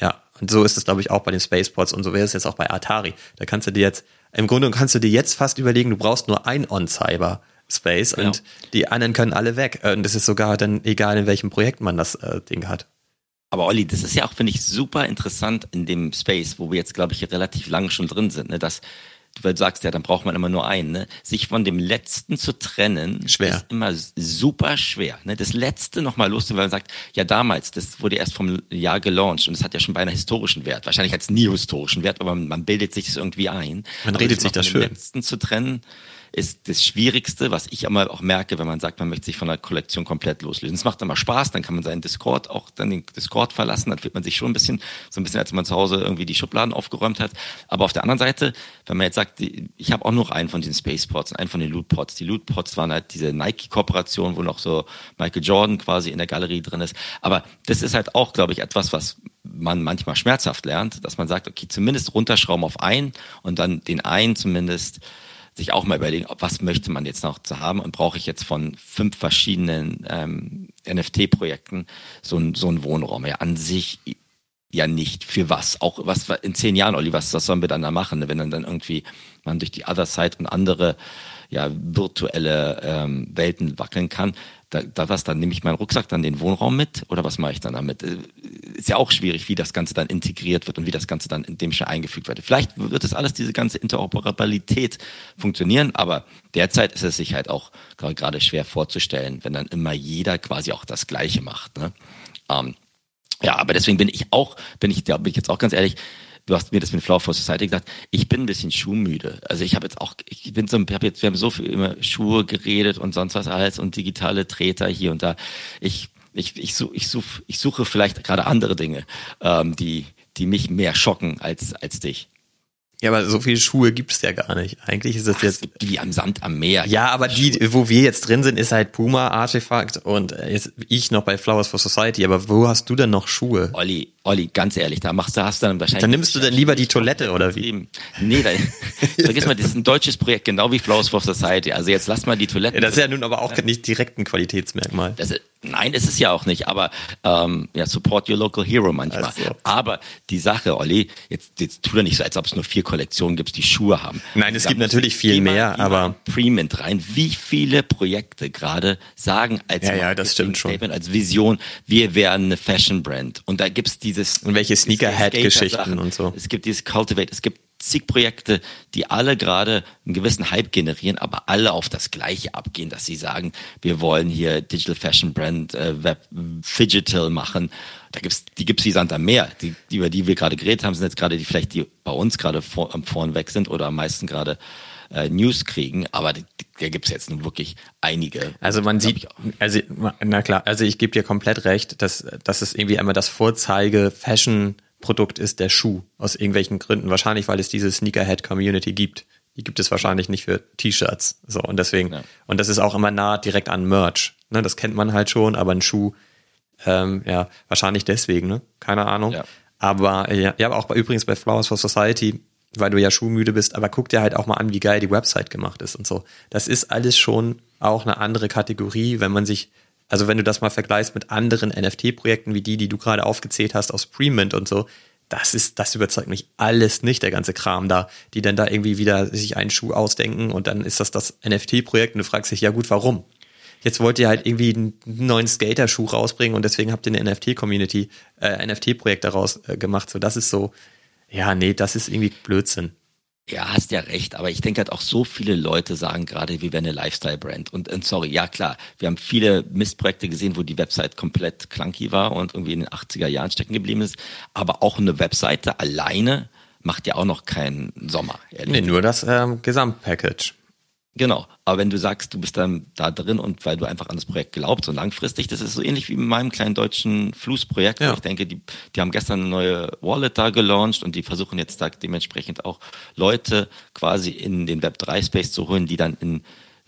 ja, und so ist es, glaube ich, auch bei den Spaceports und so wäre es jetzt auch bei Atari. Da kannst du dir jetzt, im Grunde kannst du dir jetzt fast überlegen, du brauchst nur ein On-Cyber. Space genau. und die anderen können alle weg. Und das ist sogar dann egal, in welchem Projekt man das äh, Ding hat. Aber Olli, das ist ja auch, finde ich, super interessant in dem Space, wo wir jetzt, glaube ich, relativ lange schon drin sind, ne? dass du sagst ja, dann braucht man immer nur einen, ne? sich von dem Letzten zu trennen, schwer. ist immer super schwer. Ne? Das Letzte nochmal loszuwerden, weil man sagt, ja damals, das wurde erst vom Jahr gelauncht und es hat ja schon beinahe historischen Wert. Wahrscheinlich hat es nie historischen Wert, aber man, man bildet sich das irgendwie ein. Man aber redet sich das schön. Letzten zu trennen, ist das Schwierigste, was ich immer auch merke, wenn man sagt, man möchte sich von der Kollektion komplett loslösen. Es macht immer Spaß, dann kann man seinen Discord auch dann den Discord verlassen, dann fühlt man sich schon ein bisschen, so ein bisschen, als man zu Hause irgendwie die Schubladen aufgeräumt hat. Aber auf der anderen Seite, wenn man jetzt sagt, ich habe auch noch einen von diesen Spaceports einen von den Lootpots. Die Lootpots waren halt diese Nike-Kooperation, wo noch so Michael Jordan quasi in der Galerie drin ist. Aber das ist halt auch, glaube ich, etwas, was man manchmal schmerzhaft lernt, dass man sagt, okay, zumindest runterschrauben auf einen und dann den einen zumindest sich auch mal überlegen, was möchte man jetzt noch zu haben und brauche ich jetzt von fünf verschiedenen ähm, NFT-Projekten so, ein, so einen Wohnraum. Ja, an sich ja nicht. Für was? Auch was in zehn Jahren, Olli, was, was sollen wir dann da machen, wenn dann, dann irgendwie man durch die Other Side und andere ja, virtuelle ähm, Welten wackeln kann. Da, da was, dann nehme ich meinen Rucksack, dann den Wohnraum mit oder was mache ich dann damit? Äh, ist ja auch schwierig, wie das Ganze dann integriert wird und wie das Ganze dann in dem schon eingefügt wird. Vielleicht wird das alles, diese ganze Interoperabilität funktionieren, aber derzeit ist es sich halt auch gerade schwer vorzustellen, wenn dann immer jeder quasi auch das Gleiche macht. Ne? Ähm, ja, aber deswegen bin ich auch, bin ich, da bin ich jetzt auch ganz ehrlich, du hast mir das mit Flower for Society gesagt, ich bin ein bisschen schuhmüde. Also ich habe jetzt auch, ich bin so, hab jetzt, wir haben so viel über Schuhe geredet und sonst was alles und digitale Treter hier und da. Ich, ich, ich, such, ich, such, ich suche vielleicht gerade andere Dinge, ähm, die, die mich mehr schocken als, als dich. Ja, aber so viele Schuhe gibt es ja gar nicht. Eigentlich ist es Ach, jetzt. Es gibt die am Sand am Meer. Ja, aber die, wo wir jetzt drin sind, ist halt Puma Artefakt und jetzt ich noch bei Flowers for Society. Aber wo hast du denn noch Schuhe? Olli, Olli, ganz ehrlich, da machst du, hast du dann wahrscheinlich. Dann nimmst du dann lieber die Toilette oder wie? Nee, da, vergiss mal, das ist ein deutsches Projekt, genau wie Flowers for Society. Also jetzt lass mal die Toilette. Ja, das ist ja nun aber auch nicht direkt ein Qualitätsmerkmal. Das nein, ist es ja auch nicht, aber ähm, ja, support your local hero manchmal. Also. Aber die Sache, Olli, jetzt, jetzt tu da nicht so, als ob es nur vier Kollektionen gibt, die Schuhe haben. Nein, es da gibt natürlich viel mehr, mal, aber. Premint rein. Wie viele Projekte gerade sagen als ja, ja, das stimmt schon. als Vision, wir wären eine Fashion Brand. Und da gibt's dieses. Und welches Sneakerhead-Geschichten und so. Es gibt dieses Cultivate, es gibt zig Projekte, die alle gerade einen gewissen Hype generieren, aber alle auf das Gleiche abgehen, dass sie sagen, wir wollen hier Digital Fashion Brand, äh, Web, Digital machen. Da gibt's, die gibt's wie Sand am Meer. Die, die, über die wir gerade geredet haben, sind jetzt gerade die vielleicht, die bei uns gerade vor, am Vorn weg sind oder am meisten gerade äh, News kriegen, aber da gibt es jetzt nun wirklich einige. Also man sieht, also na klar, also ich gebe dir komplett recht, dass, dass es irgendwie einmal das Vorzeige-Fashion-Produkt ist, der Schuh, aus irgendwelchen Gründen. Wahrscheinlich, weil es diese Sneakerhead-Community gibt. Die gibt es wahrscheinlich nicht für T-Shirts. So, und deswegen, ja. und das ist auch immer nah direkt an Merch. Ne, das kennt man halt schon, aber ein Schuh, ähm, ja, wahrscheinlich deswegen, ne? Keine Ahnung. Ja. Aber ja, ja, aber auch bei, übrigens bei Flowers for Society weil du ja schuhmüde bist, aber guck dir halt auch mal an, wie geil die Website gemacht ist und so. Das ist alles schon auch eine andere Kategorie, wenn man sich, also wenn du das mal vergleichst mit anderen NFT-Projekten wie die, die du gerade aufgezählt hast aus Premint und so, das ist, das überzeugt mich alles nicht, der ganze Kram da, die dann da irgendwie wieder sich einen Schuh ausdenken und dann ist das das NFT-Projekt und du fragst dich, ja gut, warum? Jetzt wollt ihr halt irgendwie einen neuen Skater-Schuh rausbringen und deswegen habt ihr eine NFT-Community, äh, NFT-Projekt daraus äh, gemacht. So, das ist so, ja, nee, das ist irgendwie Blödsinn. Ja, hast ja recht, aber ich denke halt auch so viele Leute sagen gerade, wir wären eine Lifestyle-Brand. Und, und sorry, ja klar, wir haben viele Mistprojekte gesehen, wo die Website komplett clunky war und irgendwie in den 80er Jahren stecken geblieben ist. Aber auch eine Webseite alleine macht ja auch noch keinen Sommer. Ehrlich. Nee, nur das ähm, Gesamtpackage. Genau, aber wenn du sagst, du bist dann da drin und weil du einfach an das Projekt glaubst und langfristig, das ist so ähnlich wie mit meinem kleinen deutschen Flussprojekt. Ja. Ich denke, die, die haben gestern eine neue Wallet da gelauncht und die versuchen jetzt da dementsprechend auch Leute quasi in den Web3-Space zu holen, die dann in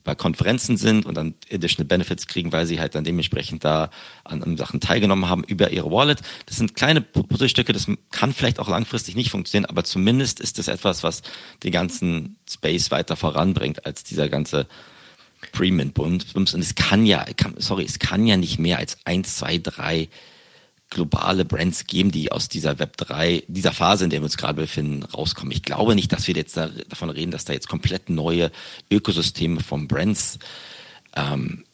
bei Konferenzen sind und dann additional Benefits kriegen, weil sie halt dann dementsprechend da an, an Sachen teilgenommen haben über ihre Wallet. Das sind kleine Puzzlestücke, das kann vielleicht auch langfristig nicht funktionieren, aber zumindest ist das etwas, was den ganzen Space weiter voranbringt als dieser ganze Pre-Mint-Bums. Und es kann ja, sorry, es kann ja nicht mehr als eins, zwei, drei globale Brands geben, die aus dieser Web 3, dieser Phase, in der wir uns gerade befinden, rauskommen. Ich glaube nicht, dass wir jetzt da, davon reden, dass da jetzt komplett neue Ökosysteme von Brands ähm,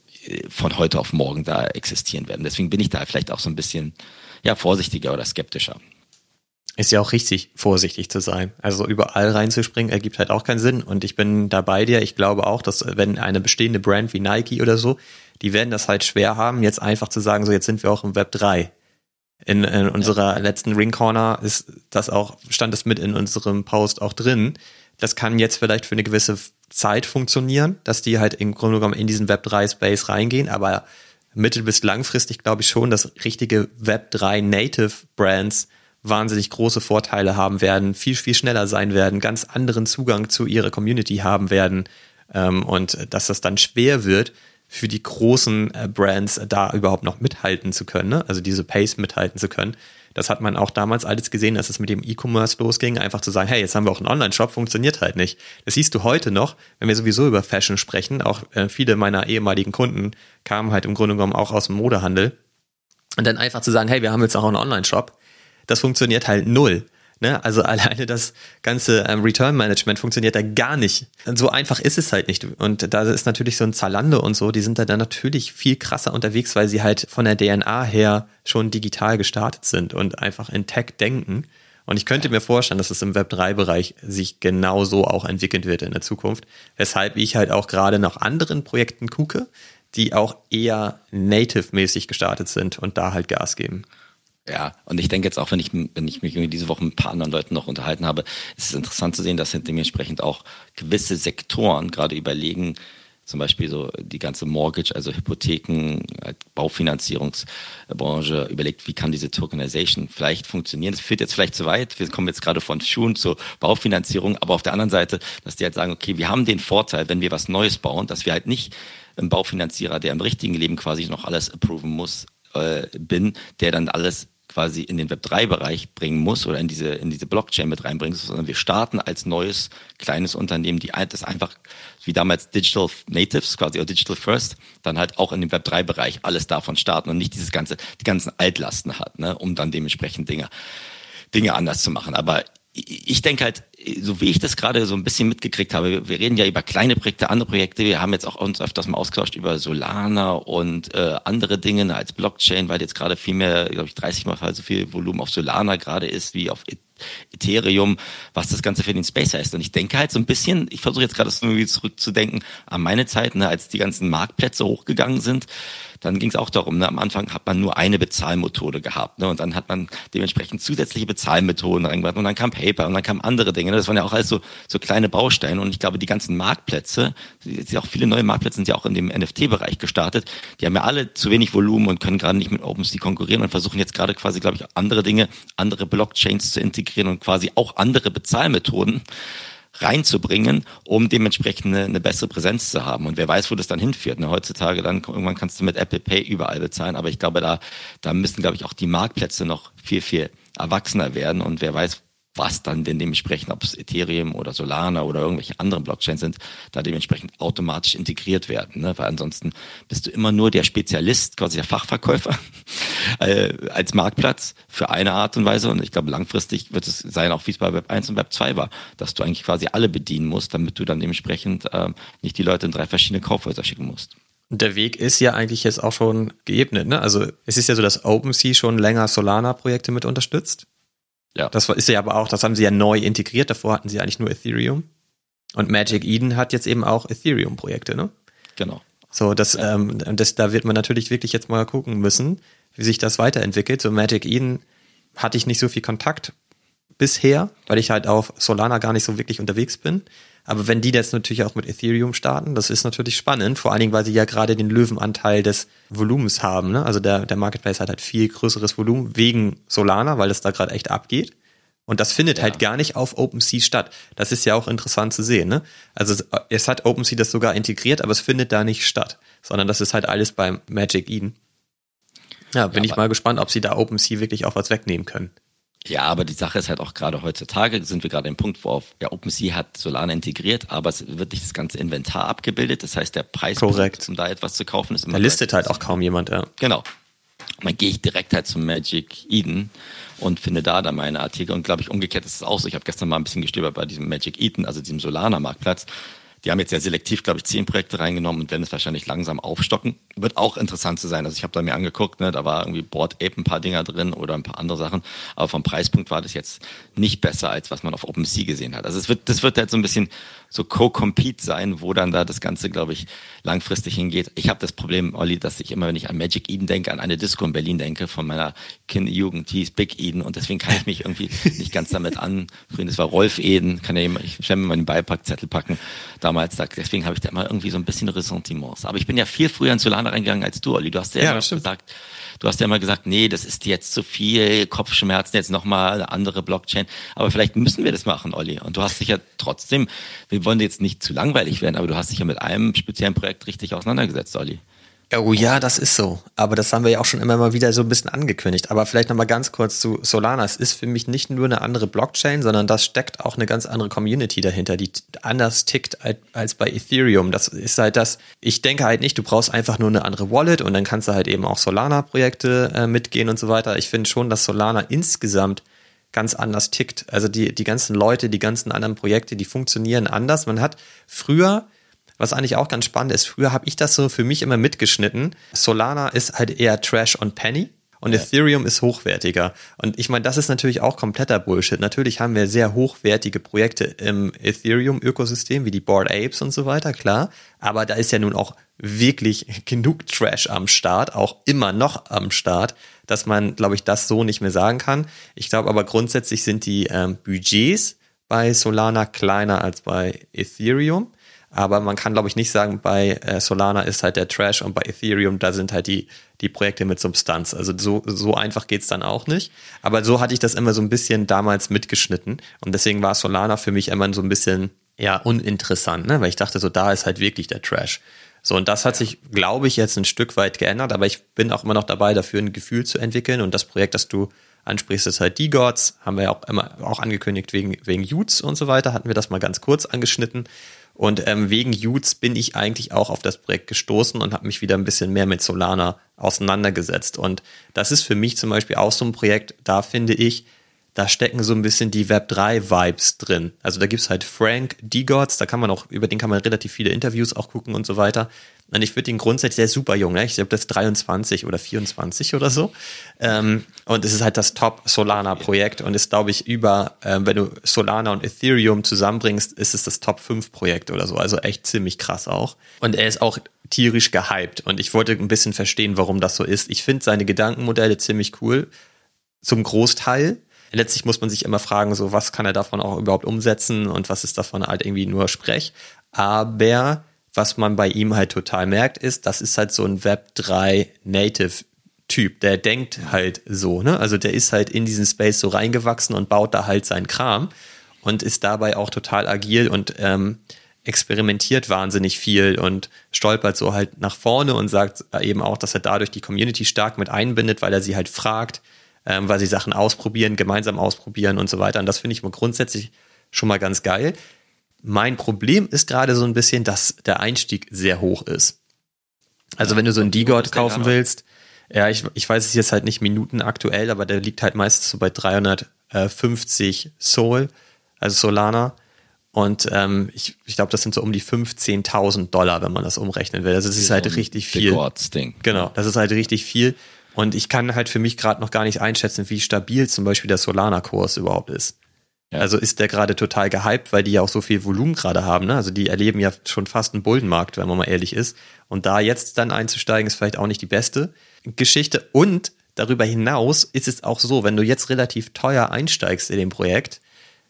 von heute auf morgen da existieren werden. Deswegen bin ich da vielleicht auch so ein bisschen ja, vorsichtiger oder skeptischer. Ist ja auch richtig, vorsichtig zu sein. Also überall reinzuspringen ergibt halt auch keinen Sinn. Und ich bin da bei dir. Ich glaube auch, dass wenn eine bestehende Brand wie Nike oder so, die werden das halt schwer haben, jetzt einfach zu sagen, so jetzt sind wir auch im Web 3. In, in unserer ja. letzten Ring Corner ist das auch, stand es mit in unserem Post auch drin. Das kann jetzt vielleicht für eine gewisse Zeit funktionieren, dass die halt im Grunde genommen in diesen Web 3 Space reingehen, aber mittel- bis langfristig glaube ich schon, dass richtige Web 3 Native Brands wahnsinnig große Vorteile haben werden, viel, viel schneller sein werden, ganz anderen Zugang zu ihrer Community haben werden ähm, und dass das dann schwer wird, für die großen äh, Brands da überhaupt noch mithalten zu können, ne? also diese Pace mithalten zu können. Das hat man auch damals alles gesehen, dass es mit dem E-Commerce losging, einfach zu sagen, hey, jetzt haben wir auch einen Online-Shop, funktioniert halt nicht. Das siehst du heute noch, wenn wir sowieso über Fashion sprechen. Auch äh, viele meiner ehemaligen Kunden kamen halt im Grunde genommen auch aus dem Modehandel. Und dann einfach zu sagen, hey, wir haben jetzt auch einen Online-Shop, das funktioniert halt null. Ne? Also alleine das ganze ähm, Return Management funktioniert da gar nicht. So einfach ist es halt nicht. Und da ist natürlich so ein Zalando und so, die sind da dann natürlich viel krasser unterwegs, weil sie halt von der DNA her schon digital gestartet sind und einfach in Tech denken. Und ich könnte mir vorstellen, dass es im Web3-Bereich sich genauso auch entwickeln wird in der Zukunft. Weshalb ich halt auch gerade nach anderen Projekten gucke, die auch eher native-mäßig gestartet sind und da halt Gas geben. Ja, und ich denke jetzt auch, wenn ich, wenn ich mich diese Woche mit ein paar anderen Leuten noch unterhalten habe, ist es interessant zu sehen, dass dementsprechend auch gewisse Sektoren gerade überlegen, zum Beispiel so die ganze Mortgage, also Hypotheken, halt Baufinanzierungsbranche überlegt, wie kann diese Tokenization vielleicht funktionieren. Das führt jetzt vielleicht zu weit. Wir kommen jetzt gerade von Schuhen zur Baufinanzierung, aber auf der anderen Seite, dass die halt sagen, okay, wir haben den Vorteil, wenn wir was Neues bauen, dass wir halt nicht ein Baufinanzierer, der im richtigen Leben quasi noch alles approven muss, äh, bin, der dann alles quasi in den Web3-Bereich bringen muss oder in diese, in diese Blockchain mit reinbringen, sondern wir starten als neues kleines Unternehmen, die das einfach wie damals Digital Natives quasi oder Digital First, dann halt auch in dem Web3-Bereich alles davon starten und nicht dieses ganze, die ganzen Altlasten hat, ne, um dann dementsprechend Dinge, Dinge anders zu machen. Aber ich denke halt, so wie ich das gerade so ein bisschen mitgekriegt habe, wir reden ja über kleine Projekte, andere Projekte. Wir haben jetzt auch uns öfters mal ausgetauscht über Solana und äh, andere Dinge als Blockchain, weil jetzt gerade viel mehr, glaube ich, 30 mal so viel Volumen auf Solana gerade ist wie auf Ethereum, was das Ganze für den Space heißt. Und ich denke halt so ein bisschen, ich versuche jetzt gerade irgendwie zurückzudenken an meine Zeit, ne, als die ganzen Marktplätze hochgegangen sind dann ging es auch darum, ne, am Anfang hat man nur eine Bezahlmethode gehabt ne, und dann hat man dementsprechend zusätzliche Bezahlmethoden reingebracht und dann kam Paper und dann kamen andere Dinge. Ne, das waren ja auch alles so, so kleine Bausteine und ich glaube, die ganzen Marktplätze, jetzt auch viele neue Marktplätze sind ja auch in dem NFT-Bereich gestartet, die haben ja alle zu wenig Volumen und können gerade nicht mit OpenSea konkurrieren und versuchen jetzt gerade quasi, glaube ich, andere Dinge, andere Blockchains zu integrieren und quasi auch andere Bezahlmethoden reinzubringen, um dementsprechend eine, eine, bessere Präsenz zu haben. Und wer weiß, wo das dann hinführt. Ne? Heutzutage dann irgendwann kannst du mit Apple Pay überall bezahlen, aber ich glaube, da, da müssen, glaube ich, auch die Marktplätze noch viel, viel erwachsener werden. Und wer weiß, was dann denn dementsprechend, ob es Ethereum oder Solana oder irgendwelche anderen Blockchains sind, da dementsprechend automatisch integriert werden. Ne? Weil ansonsten bist du immer nur der Spezialist, quasi der Fachverkäufer äh, als Marktplatz für eine Art und Weise. Und ich glaube, langfristig wird es sein, auch wie es bei Web 1 und Web 2 war, dass du eigentlich quasi alle bedienen musst, damit du dann dementsprechend äh, nicht die Leute in drei verschiedene Kaufhäuser schicken musst. Der Weg ist ja eigentlich jetzt auch schon geebnet. Ne? Also es ist ja so, dass OpenSea schon länger Solana-Projekte mit unterstützt. Ja. Das ist ja aber auch, das haben sie ja neu integriert. Davor hatten sie eigentlich nur Ethereum. Und Magic Eden hat jetzt eben auch Ethereum-Projekte, ne? Genau. So, das, ja. ähm, das, da wird man natürlich wirklich jetzt mal gucken müssen, wie sich das weiterentwickelt. So Magic Eden hatte ich nicht so viel Kontakt bisher, weil ich halt auf Solana gar nicht so wirklich unterwegs bin. Aber wenn die jetzt natürlich auch mit Ethereum starten, das ist natürlich spannend, vor allen Dingen, weil sie ja gerade den Löwenanteil des Volumens haben. Ne? Also der, der Marketplace hat halt viel größeres Volumen wegen Solana, weil es da gerade echt abgeht. Und das findet halt ja. halt gar nicht auf OpenSea statt. Das ist ja auch interessant zu sehen. Ne? Also es hat OpenSea das sogar integriert, aber es findet da nicht statt, sondern das ist halt alles beim Magic Eden. Ja, bin ja, ich mal gespannt, ob sie da OpenSea wirklich auch was wegnehmen können. Ja, aber die Sache ist halt auch gerade heutzutage sind wir gerade im Punkt, wo auf, ja, OpenSea hat Solana integriert, aber es wird nicht das ganze Inventar abgebildet. Das heißt, der Preis, Korrekt. um da etwas zu kaufen, ist immer. Da listet halt auch kaum jemand, ja. Genau. Und dann gehe ich direkt halt zum Magic Eden und finde da dann meine Artikel. Und glaube ich, umgekehrt ist es auch so. Ich habe gestern mal ein bisschen gestöbert bei diesem Magic Eden, also diesem Solana-Marktplatz. Die haben jetzt ja selektiv, glaube ich, zehn Projekte reingenommen und werden es wahrscheinlich langsam aufstocken. Wird auch interessant zu sein. Also ich habe da mir angeguckt, ne, da war irgendwie Board Ape ein paar Dinger drin oder ein paar andere Sachen. Aber vom Preispunkt war das jetzt nicht besser, als was man auf OpenSea gesehen hat. Also es wird, das wird halt so ein bisschen so Co-Compete sein, wo dann da das Ganze, glaube ich, langfristig hingeht. Ich habe das Problem, Olli, dass ich immer, wenn ich an Magic Eden denke, an eine Disco in Berlin denke, von meiner Kinderjugend, die ist Big Eden und deswegen kann ich mich irgendwie nicht ganz damit anfreunden. Das war Rolf Eden, kann ja immer, ich stelle mir mal den Beipackzettel packen damals. Da, deswegen habe ich da immer irgendwie so ein bisschen Ressentiments. Aber ich bin ja viel früher in Solana reingegangen als du, Olli. Du hast ja, ja immer gesagt, du hast ja immer gesagt, nee, das ist jetzt zu viel, Kopfschmerzen, jetzt nochmal eine andere Blockchain. Aber vielleicht müssen wir das machen, Olli. Und du hast dich ja trotzdem, wir wollen jetzt nicht zu langweilig werden, aber du hast dich ja mit einem speziellen Projekt richtig auseinandergesetzt, Olli. Oh ja, das ist so. Aber das haben wir ja auch schon immer mal wieder so ein bisschen angekündigt. Aber vielleicht nochmal ganz kurz zu Solana. Es ist für mich nicht nur eine andere Blockchain, sondern das steckt auch eine ganz andere Community dahinter, die anders tickt als bei Ethereum. Das ist halt das, ich denke halt nicht, du brauchst einfach nur eine andere Wallet und dann kannst du halt eben auch Solana-Projekte äh, mitgehen und so weiter. Ich finde schon, dass Solana insgesamt ganz anders tickt. Also die, die ganzen Leute, die ganzen anderen Projekte, die funktionieren anders. Man hat früher was eigentlich auch ganz spannend ist, früher habe ich das so für mich immer mitgeschnitten. Solana ist halt eher Trash und Penny. Und ja. Ethereum ist hochwertiger. Und ich meine, das ist natürlich auch kompletter Bullshit. Natürlich haben wir sehr hochwertige Projekte im Ethereum-Ökosystem, wie die Board Apes und so weiter, klar. Aber da ist ja nun auch wirklich genug Trash am Start, auch immer noch am Start, dass man, glaube ich, das so nicht mehr sagen kann. Ich glaube aber grundsätzlich sind die ähm, Budgets bei Solana kleiner als bei Ethereum. Aber man kann, glaube ich, nicht sagen, bei äh, Solana ist halt der Trash und bei Ethereum, da sind halt die, die Projekte mit Substanz. Also so, so einfach geht's dann auch nicht. Aber so hatte ich das immer so ein bisschen damals mitgeschnitten. Und deswegen war Solana für mich immer so ein bisschen ja uninteressant, ne? weil ich dachte, so da ist halt wirklich der Trash. So, und das hat sich, glaube ich, jetzt ein Stück weit geändert, aber ich bin auch immer noch dabei, dafür ein Gefühl zu entwickeln. Und das Projekt, das du ansprichst, ist halt die Gods, haben wir ja auch immer auch angekündigt wegen, wegen Utes und so weiter, hatten wir das mal ganz kurz angeschnitten. Und ähm, wegen Utes bin ich eigentlich auch auf das Projekt gestoßen und habe mich wieder ein bisschen mehr mit Solana auseinandergesetzt. Und das ist für mich zum Beispiel auch so ein Projekt, da finde ich, da stecken so ein bisschen die Web3-Vibes drin. Also da gibt's halt Frank D-Gods, da kann man auch, über den kann man relativ viele Interviews auch gucken und so weiter. Und ich finde ihn grundsätzlich, ist super jung, ne? ich glaube, das ist 23 oder 24 oder so. Ähm, und es ist halt das Top-Solana-Projekt und ist, glaube ich, über, ähm, wenn du Solana und Ethereum zusammenbringst, ist es das Top-5-Projekt oder so. Also echt ziemlich krass auch. Und er ist auch tierisch gehypt und ich wollte ein bisschen verstehen, warum das so ist. Ich finde seine Gedankenmodelle ziemlich cool, zum Großteil letztlich muss man sich immer fragen, so was kann er davon auch überhaupt umsetzen und was ist davon halt irgendwie nur Sprech. Aber was man bei ihm halt total merkt, ist, das ist halt so ein Web 3 Native Typ, der denkt halt so, ne? Also der ist halt in diesen Space so reingewachsen und baut da halt seinen Kram und ist dabei auch total agil und ähm, experimentiert wahnsinnig viel und stolpert so halt nach vorne und sagt eben auch, dass er dadurch die Community stark mit einbindet, weil er sie halt fragt, ähm, weil sie Sachen ausprobieren, gemeinsam ausprobieren und so weiter. Und das finde ich mal grundsätzlich schon mal ganz geil. Mein Problem ist gerade so ein bisschen, dass der Einstieg sehr hoch ist. Also ja, wenn du so einen D-God kaufen willst, ja, ich, ich weiß es jetzt halt nicht Minuten aktuell, aber der liegt halt meistens so bei 350 Sol, also Solana. Und ähm, ich, ich glaube, das sind so um die 15.000 Dollar, wenn man das umrechnen will. Also das ist halt richtig viel. Genau, das ist halt richtig viel. Und ich kann halt für mich gerade noch gar nicht einschätzen, wie stabil zum Beispiel der Solana-Kurs überhaupt ist. Ja. Also ist der gerade total gehypt, weil die ja auch so viel Volumen gerade haben. Ne? Also die erleben ja schon fast einen Bullenmarkt, wenn man mal ehrlich ist. Und da jetzt dann einzusteigen, ist vielleicht auch nicht die beste Geschichte. Und darüber hinaus ist es auch so, wenn du jetzt relativ teuer einsteigst in dem Projekt,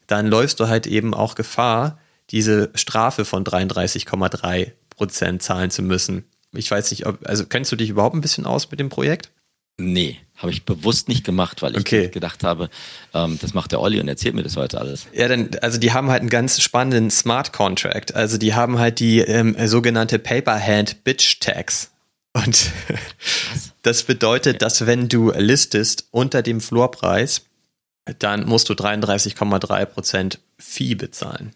dann läufst du halt eben auch Gefahr, diese Strafe von 33,3 Prozent zahlen zu müssen. Ich weiß nicht, ob, also kennst du dich überhaupt ein bisschen aus mit dem Projekt? Nee, habe ich bewusst nicht gemacht, weil ich okay. gedacht habe, ähm, das macht der Olli und erzählt mir das heute alles. Ja, denn, also die haben halt einen ganz spannenden Smart Contract. Also die haben halt die ähm, sogenannte Paper Hand Bitch Tax. Und das bedeutet, dass wenn du listest unter dem Floorpreis, dann musst du 33,3 Prozent Fee bezahlen.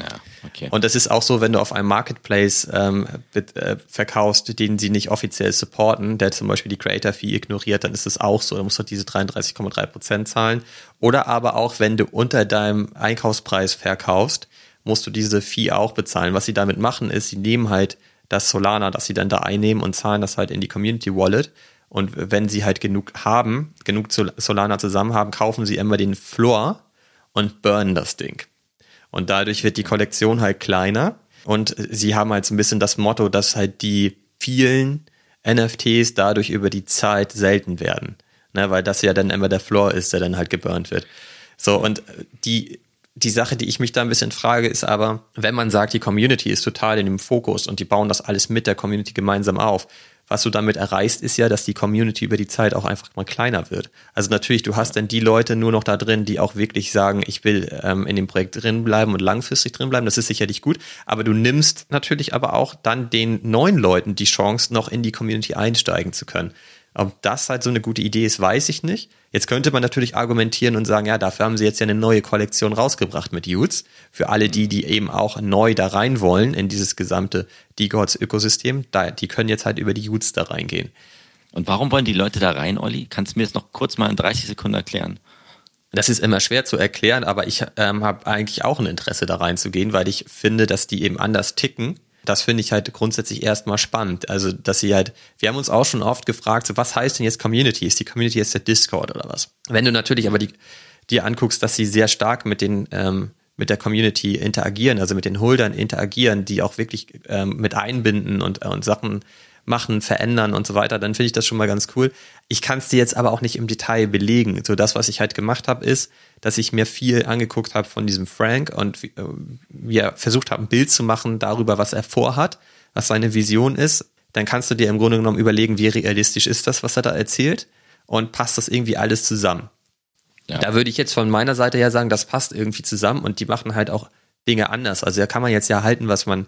Ja, okay. Und das ist auch so, wenn du auf einem Marketplace ähm, äh, verkaufst, den sie nicht offiziell supporten, der zum Beispiel die Creator Fee ignoriert, dann ist es auch so, dann musst du diese 33,3 Prozent zahlen. Oder aber auch, wenn du unter deinem Einkaufspreis verkaufst, musst du diese Fee auch bezahlen. Was sie damit machen, ist, sie nehmen halt das Solana, das sie dann da einnehmen und zahlen das halt in die Community Wallet. Und wenn sie halt genug haben, genug Solana zusammen haben, kaufen sie immer den Floor und burnen das Ding. Und dadurch wird die Kollektion halt kleiner. Und sie haben halt so ein bisschen das Motto, dass halt die vielen NFTs dadurch über die Zeit selten werden. Ne, weil das ja dann immer der Floor ist, der dann halt geburnt wird. So, und die, die Sache, die ich mich da ein bisschen frage, ist aber, wenn man sagt, die Community ist total in dem Fokus und die bauen das alles mit der Community gemeinsam auf, was du damit erreichst, ist ja, dass die Community über die Zeit auch einfach mal kleiner wird. Also natürlich, du hast dann die Leute nur noch da drin, die auch wirklich sagen, ich will ähm, in dem Projekt drin bleiben und langfristig drin bleiben. Das ist sicherlich gut. Aber du nimmst natürlich aber auch dann den neuen Leuten die Chance, noch in die Community einsteigen zu können. Ob das halt so eine gute Idee ist, weiß ich nicht. Jetzt könnte man natürlich argumentieren und sagen, ja, dafür haben sie jetzt ja eine neue Kollektion rausgebracht mit Utes. Für alle die, die eben auch neu da rein wollen in dieses gesamte D-Gods-Ökosystem, die können jetzt halt über die Utes da reingehen. Und warum wollen die Leute da rein, Olli? Kannst du mir das noch kurz mal in 30 Sekunden erklären? Das ist immer schwer zu erklären, aber ich ähm, habe eigentlich auch ein Interesse da reinzugehen, weil ich finde, dass die eben anders ticken das finde ich halt grundsätzlich erstmal spannend. Also, dass sie halt, wir haben uns auch schon oft gefragt, so, was heißt denn jetzt Community? Ist die Community jetzt der Discord oder was? Wenn du natürlich aber die, dir anguckst, dass sie sehr stark mit den, ähm, mit der Community interagieren, also mit den Holdern interagieren, die auch wirklich ähm, mit einbinden und, äh, und Sachen machen, verändern und so weiter, dann finde ich das schon mal ganz cool. Ich kann es dir jetzt aber auch nicht im Detail belegen. So das, was ich halt gemacht habe, ist, dass ich mir viel angeguckt habe von diesem Frank und äh, wir versucht haben, ein Bild zu machen darüber, was er vorhat, was seine Vision ist. Dann kannst du dir im Grunde genommen überlegen, wie realistisch ist das, was er da erzählt und passt das irgendwie alles zusammen. Ja. Da würde ich jetzt von meiner Seite her sagen, das passt irgendwie zusammen und die machen halt auch Dinge anders. Also da kann man jetzt ja halten, was man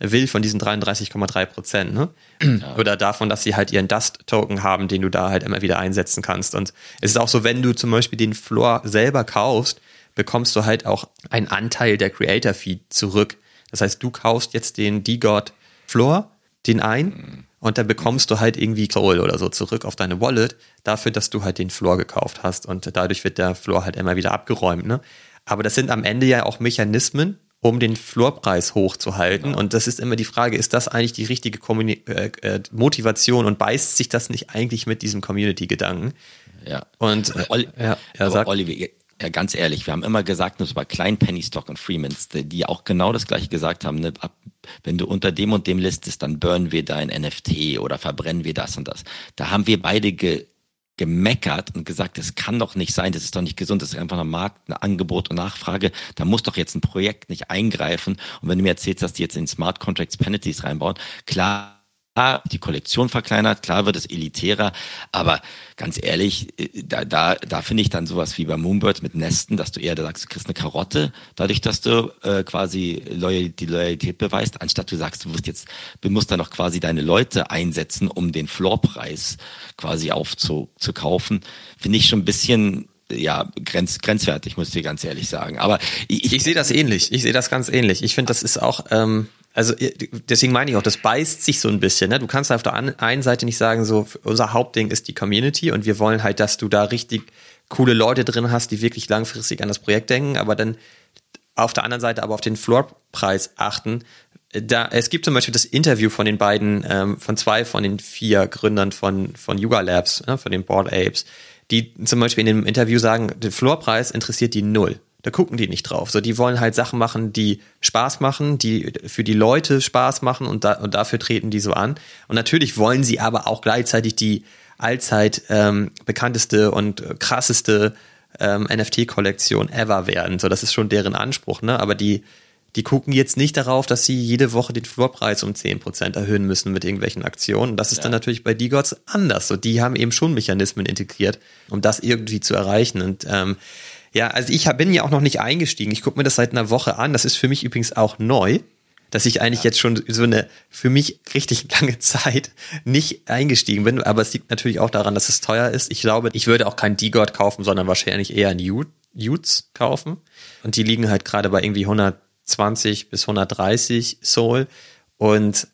will von diesen 33,3 Prozent, ne? Ja. Oder davon, dass sie halt ihren Dust-Token haben, den du da halt immer wieder einsetzen kannst. Und es ist auch so, wenn du zum Beispiel den Floor selber kaufst, bekommst du halt auch einen Anteil der Creator-Feed zurück. Das heißt, du kaufst jetzt den D-God Floor, den ein, mhm. und dann bekommst du halt irgendwie Soul oder so zurück auf deine Wallet, dafür, dass du halt den Floor gekauft hast. Und dadurch wird der Floor halt immer wieder abgeräumt, ne? Aber das sind am Ende ja auch Mechanismen, um den Floorpreis hochzuhalten. Genau. Und das ist immer die Frage, ist das eigentlich die richtige Kommuni äh, äh, Motivation und beißt sich das nicht eigentlich mit diesem Community-Gedanken? Ja. Und äh, Olli, ja, ja, sag. Olli, ja, ganz ehrlich, wir haben immer gesagt, das war Klein Penny Stock und Freemans, die auch genau das gleiche gesagt haben, ne, ab, wenn du unter dem und dem listest, dann burnen wir dein NFT oder verbrennen wir das und das. Da haben wir beide ge gemeckert und gesagt, das kann doch nicht sein, das ist doch nicht gesund, das ist einfach ein Markt, ein Angebot und Nachfrage, da muss doch jetzt ein Projekt nicht eingreifen. Und wenn du mir erzählst, dass die jetzt in Smart Contracts Penalties reinbauen, klar, die Kollektion verkleinert, klar wird es elitärer, aber ganz ehrlich, äh, da, da, da finde ich dann sowas wie bei Moonbirds mit Nesten, dass du eher da sagst, du kriegst eine Karotte, dadurch, dass du äh, quasi Loyal, die Loyalität beweist, anstatt du sagst, du musst jetzt, du musst da noch quasi deine Leute einsetzen, um den Floorpreis quasi aufzukaufen, finde ich schon ein bisschen ja, grenz, grenzwertig, muss ich dir ganz ehrlich sagen. Aber ich, ich, ich sehe das ähnlich. Ich sehe das ganz ähnlich. Ich finde, das ist auch, ähm, also deswegen meine ich auch, das beißt sich so ein bisschen. Ne? Du kannst auf der einen Seite nicht sagen, so unser Hauptding ist die Community und wir wollen halt, dass du da richtig coole Leute drin hast, die wirklich langfristig an das Projekt denken, aber dann auf der anderen Seite aber auf den Floorpreis achten. Da, es gibt zum Beispiel das Interview von den beiden, ähm, von zwei von den vier Gründern von, von Yuga Labs, ne, von den Board Apes, die zum Beispiel in dem Interview sagen, der Floorpreis interessiert die null. Da gucken die nicht drauf. So, die wollen halt Sachen machen, die Spaß machen, die für die Leute Spaß machen und, da, und dafür treten die so an. Und natürlich wollen sie aber auch gleichzeitig die allzeit ähm, bekannteste und krasseste ähm, NFT-Kollektion ever werden. So, das ist schon deren Anspruch, ne? Aber die, die gucken jetzt nicht darauf, dass sie jede Woche den Floorpreis um 10% erhöhen müssen mit irgendwelchen Aktionen. Das ist ja. dann natürlich bei D-Gods anders. So, die haben eben schon Mechanismen integriert, um das irgendwie zu erreichen. Und ähm, ja, also ich bin ja auch noch nicht eingestiegen. Ich gucke mir das seit einer Woche an. Das ist für mich übrigens auch neu dass ich eigentlich ja. jetzt schon so eine für mich richtig lange Zeit nicht eingestiegen bin. Aber es liegt natürlich auch daran, dass es teuer ist. Ich glaube, ich würde auch kein D-God kaufen, sondern wahrscheinlich eher ein Utes kaufen. Und die liegen halt gerade bei irgendwie 120 bis 130 Soul. Und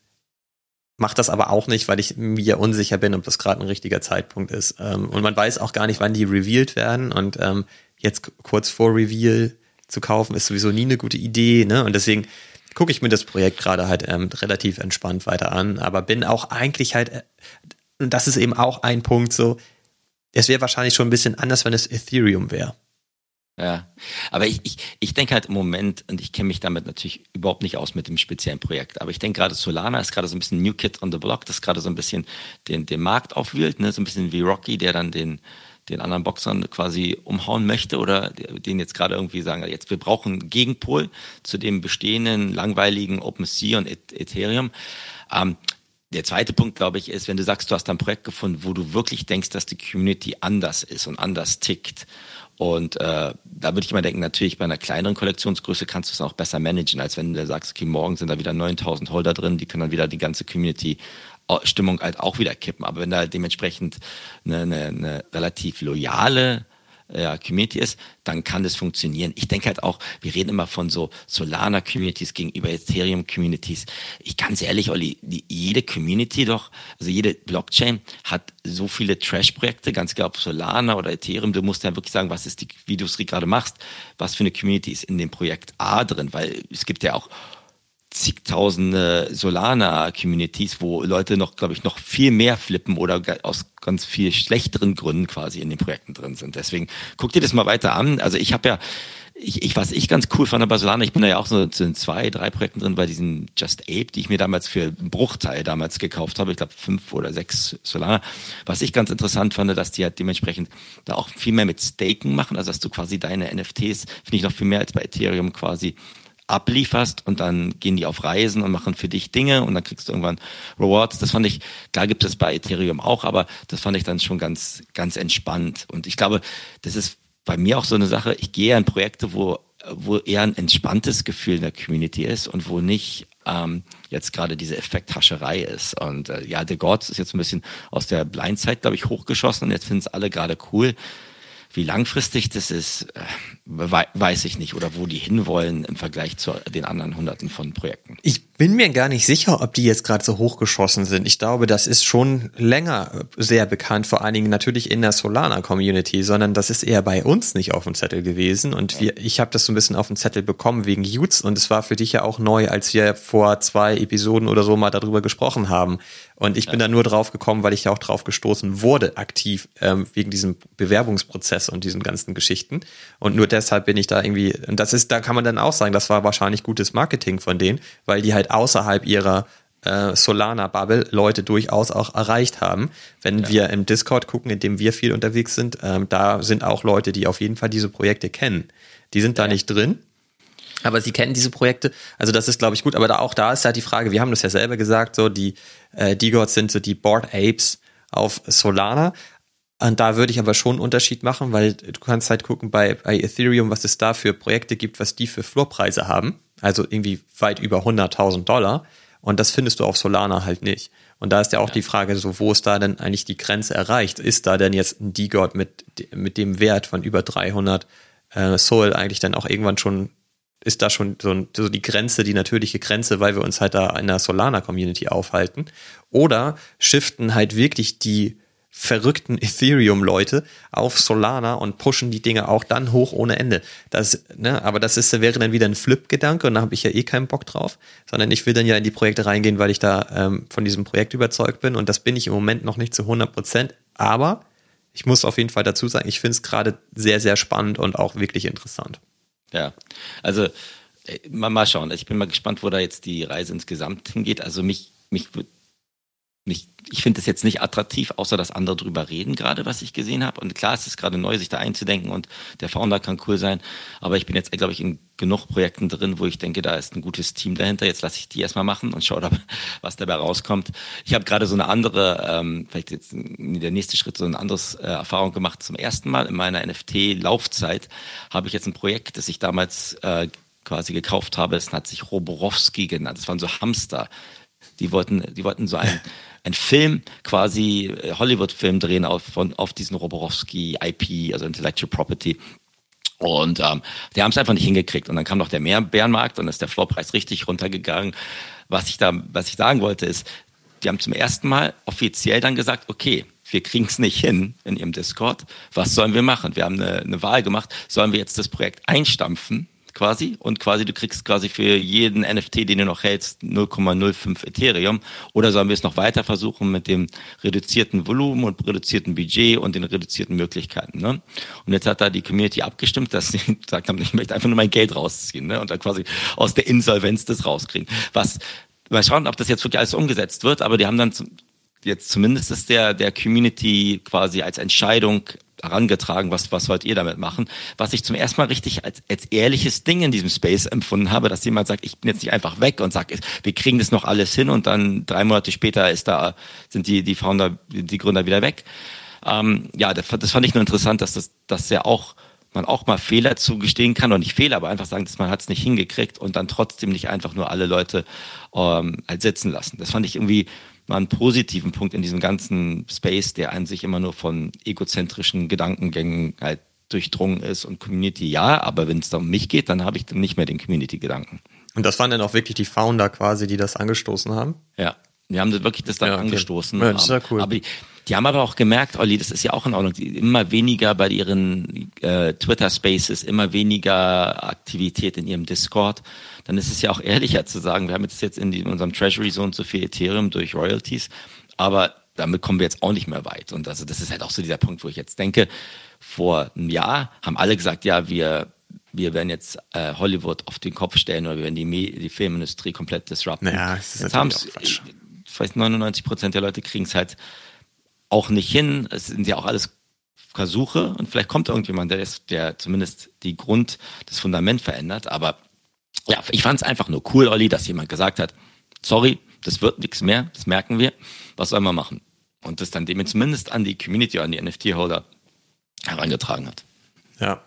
mache das aber auch nicht, weil ich mir unsicher bin, ob das gerade ein richtiger Zeitpunkt ist. Ähm, und man weiß auch gar nicht, wann die revealed werden. Und ähm, jetzt kurz vor Reveal zu kaufen, ist sowieso nie eine gute Idee. Ne? Und deswegen gucke ich mir das Projekt gerade halt ähm, relativ entspannt weiter an, aber bin auch eigentlich halt, äh, und das ist eben auch ein Punkt so, es wäre wahrscheinlich schon ein bisschen anders, wenn es Ethereum wäre. Ja, aber ich, ich, ich denke halt im Moment, und ich kenne mich damit natürlich überhaupt nicht aus mit dem speziellen Projekt, aber ich denke gerade Solana ist gerade so ein bisschen New Kid on the Block, das gerade so ein bisschen den, den Markt aufwühlt, ne? so ein bisschen wie Rocky, der dann den, den anderen Boxern quasi umhauen möchte oder den jetzt gerade irgendwie sagen, jetzt wir brauchen Gegenpol zu dem bestehenden langweiligen OpenSea und Ethereum. Ähm, der zweite Punkt, glaube ich, ist, wenn du sagst, du hast ein Projekt gefunden, wo du wirklich denkst, dass die Community anders ist und anders tickt. Und äh, da würde ich immer denken, natürlich bei einer kleineren Kollektionsgröße kannst du es auch besser managen, als wenn du sagst, okay, morgen sind da wieder 9000 Holder drin, die können dann wieder die ganze Community Stimmung halt auch wieder kippen. Aber wenn da dementsprechend eine, eine, eine relativ loyale ja, Community ist, dann kann das funktionieren. Ich denke halt auch, wir reden immer von so Solana-Communities gegenüber Ethereum-Communities. Ich ganz ehrlich, Olli, die, jede Community doch, also jede Blockchain hat so viele Trash-Projekte, ganz egal ob Solana oder Ethereum, du musst ja wirklich sagen, was ist die, wie du es gerade machst, was für eine Community ist in dem Projekt A drin, weil es gibt ja auch zigtausende Solana-Communities, wo Leute noch, glaube ich, noch viel mehr flippen oder aus ganz viel schlechteren Gründen quasi in den Projekten drin sind. Deswegen guck dir das mal weiter an. Also ich habe ja, ich, ich, was ich ganz cool fand bei Solana, ich bin da ja auch so in zwei, drei Projekten drin bei diesen Just Ape, die ich mir damals für einen Bruchteil damals gekauft habe. Ich glaube fünf oder sechs Solana. Was ich ganz interessant fand, dass die halt dementsprechend da auch viel mehr mit Staken machen, also dass du quasi deine NFTs, finde ich noch viel mehr als bei Ethereum quasi ablieferst und dann gehen die auf Reisen und machen für dich Dinge und dann kriegst du irgendwann Rewards. Das fand ich, klar gibt es bei Ethereum auch, aber das fand ich dann schon ganz, ganz entspannt. Und ich glaube, das ist bei mir auch so eine Sache, ich gehe an Projekte, wo, wo eher ein entspanntes Gefühl in der Community ist und wo nicht ähm, jetzt gerade diese Effekthascherei ist. Und äh, ja, The Gods ist jetzt ein bisschen aus der Blindzeit, glaube ich, hochgeschossen und jetzt finden es alle gerade cool. Wie langfristig das ist, äh, weiß ich nicht. Oder wo die hinwollen im Vergleich zu den anderen Hunderten von Projekten. Ich bin mir gar nicht sicher, ob die jetzt gerade so hochgeschossen sind. Ich glaube, das ist schon länger sehr bekannt, vor allen Dingen natürlich in der Solana-Community, sondern das ist eher bei uns nicht auf dem Zettel gewesen. Und wir, ich habe das so ein bisschen auf dem Zettel bekommen wegen Utes und es war für dich ja auch neu, als wir vor zwei Episoden oder so mal darüber gesprochen haben. Und ich bin ja. da nur drauf gekommen, weil ich ja auch drauf gestoßen wurde, aktiv, ähm, wegen diesem Bewerbungsprozess und diesen ganzen Geschichten. Und nur deshalb bin ich da irgendwie, und das ist, da kann man dann auch sagen, das war wahrscheinlich gutes Marketing von denen, weil die halt außerhalb ihrer äh, Solana-Bubble Leute durchaus auch erreicht haben. Wenn ja. wir im Discord gucken, in dem wir viel unterwegs sind, ähm, da sind auch Leute, die auf jeden Fall diese Projekte kennen. Die sind da nicht drin, aber sie kennen diese Projekte. Also das ist, glaube ich, gut. Aber da, auch da ist halt die Frage, wir haben das ja selber gesagt, so die äh, D-Gods sind so die Board Apes auf Solana. Und da würde ich aber schon einen Unterschied machen, weil du kannst halt gucken bei, bei Ethereum, was es da für Projekte gibt, was die für Floorpreise haben. Also irgendwie weit über 100.000 Dollar. Und das findest du auf Solana halt nicht. Und da ist ja auch ja. die Frage, so wo ist da denn eigentlich die Grenze erreicht? Ist da denn jetzt ein D-God mit, mit dem Wert von über 300 äh, Soul eigentlich dann auch irgendwann schon ist da schon so, so, die Grenze, die natürliche Grenze, weil wir uns halt da in der Solana-Community aufhalten. Oder shiften halt wirklich die verrückten Ethereum-Leute auf Solana und pushen die Dinge auch dann hoch ohne Ende. Das, ne, aber das ist, wäre dann wieder ein Flip-Gedanke und da habe ich ja eh keinen Bock drauf, sondern ich will dann ja in die Projekte reingehen, weil ich da ähm, von diesem Projekt überzeugt bin und das bin ich im Moment noch nicht zu 100 Prozent, aber ich muss auf jeden Fall dazu sagen, ich finde es gerade sehr, sehr spannend und auch wirklich interessant. Ja, also äh, mal, schauen. Ich bin mal gespannt, wo da jetzt die Reise insgesamt hingeht. Also mich, mich nicht, ich finde es jetzt nicht attraktiv, außer dass andere drüber reden, gerade was ich gesehen habe. Und klar, es ist gerade neu, sich da einzudenken und der Founder kann cool sein. Aber ich bin jetzt, glaube ich, in genug Projekten drin, wo ich denke, da ist ein gutes Team dahinter. Jetzt lasse ich die erstmal machen und schaue, was dabei rauskommt. Ich habe gerade so eine andere, ähm, vielleicht jetzt der nächste Schritt, so eine andere äh, Erfahrung gemacht. Zum ersten Mal in meiner NFT-Laufzeit habe ich jetzt ein Projekt, das ich damals äh, quasi gekauft habe. Das hat sich Roborowski genannt. Das waren so Hamster. Die wollten, die wollten so ein ein Film, quasi äh, Hollywood-Film drehen auf, von, auf diesen Roborowski IP, also Intellectual Property. Und ähm, die haben es einfach nicht hingekriegt. Und dann kam noch der Bärenmarkt und ist der Floorpreis richtig runtergegangen. Was ich da, was ich sagen wollte, ist, die haben zum ersten Mal offiziell dann gesagt, okay, wir kriegen es nicht hin in ihrem Discord. Was sollen wir machen? Wir haben eine, eine Wahl gemacht. Sollen wir jetzt das Projekt einstampfen quasi und quasi du kriegst quasi für jeden NFT, den du noch hältst, 0,05 Ethereum oder sollen wir es noch weiter versuchen mit dem reduzierten Volumen und reduzierten Budget und den reduzierten Möglichkeiten. Ne? Und jetzt hat da die Community abgestimmt, dass sie gesagt haben, ich möchte einfach nur mein Geld rausziehen ne? und dann quasi aus der Insolvenz das rauskriegen. Was mal schauen, ob das jetzt wirklich alles umgesetzt wird, aber die haben dann jetzt zumindest ist der, der Community quasi als Entscheidung herangetragen, was, was wollt ihr damit machen? Was ich zum ersten Mal richtig als, als ehrliches Ding in diesem Space empfunden habe, dass jemand sagt, ich bin jetzt nicht einfach weg und sagt, wir kriegen das noch alles hin und dann drei Monate später ist da, sind die, die Founder, die Gründer wieder weg. Ähm, ja, das, das fand ich nur interessant, dass das, dass ja auch, man auch mal Fehler zugestehen kann und nicht Fehler, aber einfach sagen, dass man hat es nicht hingekriegt und dann trotzdem nicht einfach nur alle Leute ähm, halt sitzen lassen. Das fand ich irgendwie mal einen positiven Punkt in diesem ganzen Space, der an sich immer nur von egozentrischen Gedankengängen halt durchdrungen ist und Community ja, aber wenn es da um mich geht, dann habe ich nicht mehr den Community-Gedanken. Und das waren dann auch wirklich die Founder quasi, die das angestoßen haben? Ja, die haben wirklich das dann ja, angestoßen. Ja, das ist ja cool. Aber die, die, haben aber auch gemerkt, Olli, das ist ja auch in Ordnung, die, immer weniger bei ihren äh, Twitter-Spaces, immer weniger Aktivität in ihrem Discord dann ist es ja auch ehrlicher zu sagen, wir haben jetzt, jetzt in, die, in unserem Treasury so und so viel Ethereum durch Royalties, aber damit kommen wir jetzt auch nicht mehr weit. Und also das ist halt auch so dieser Punkt, wo ich jetzt denke, vor einem Jahr haben alle gesagt, ja, wir wir werden jetzt äh, Hollywood auf den Kopf stellen oder wir werden die, die Filmindustrie komplett disrupten. Naja, das ist jetzt haben ich weiß 99 Prozent der Leute kriegen es halt auch nicht hin. Es sind ja auch alles Versuche und vielleicht kommt irgendjemand, der ist, der zumindest die Grund, das Fundament verändert, aber ja, ich fand es einfach nur cool, Olli, dass jemand gesagt hat, sorry, das wird nichts mehr, das merken wir, was sollen wir machen? Und das dann dem zumindest an die Community, an die NFT-Holder herangetragen hat. Ja,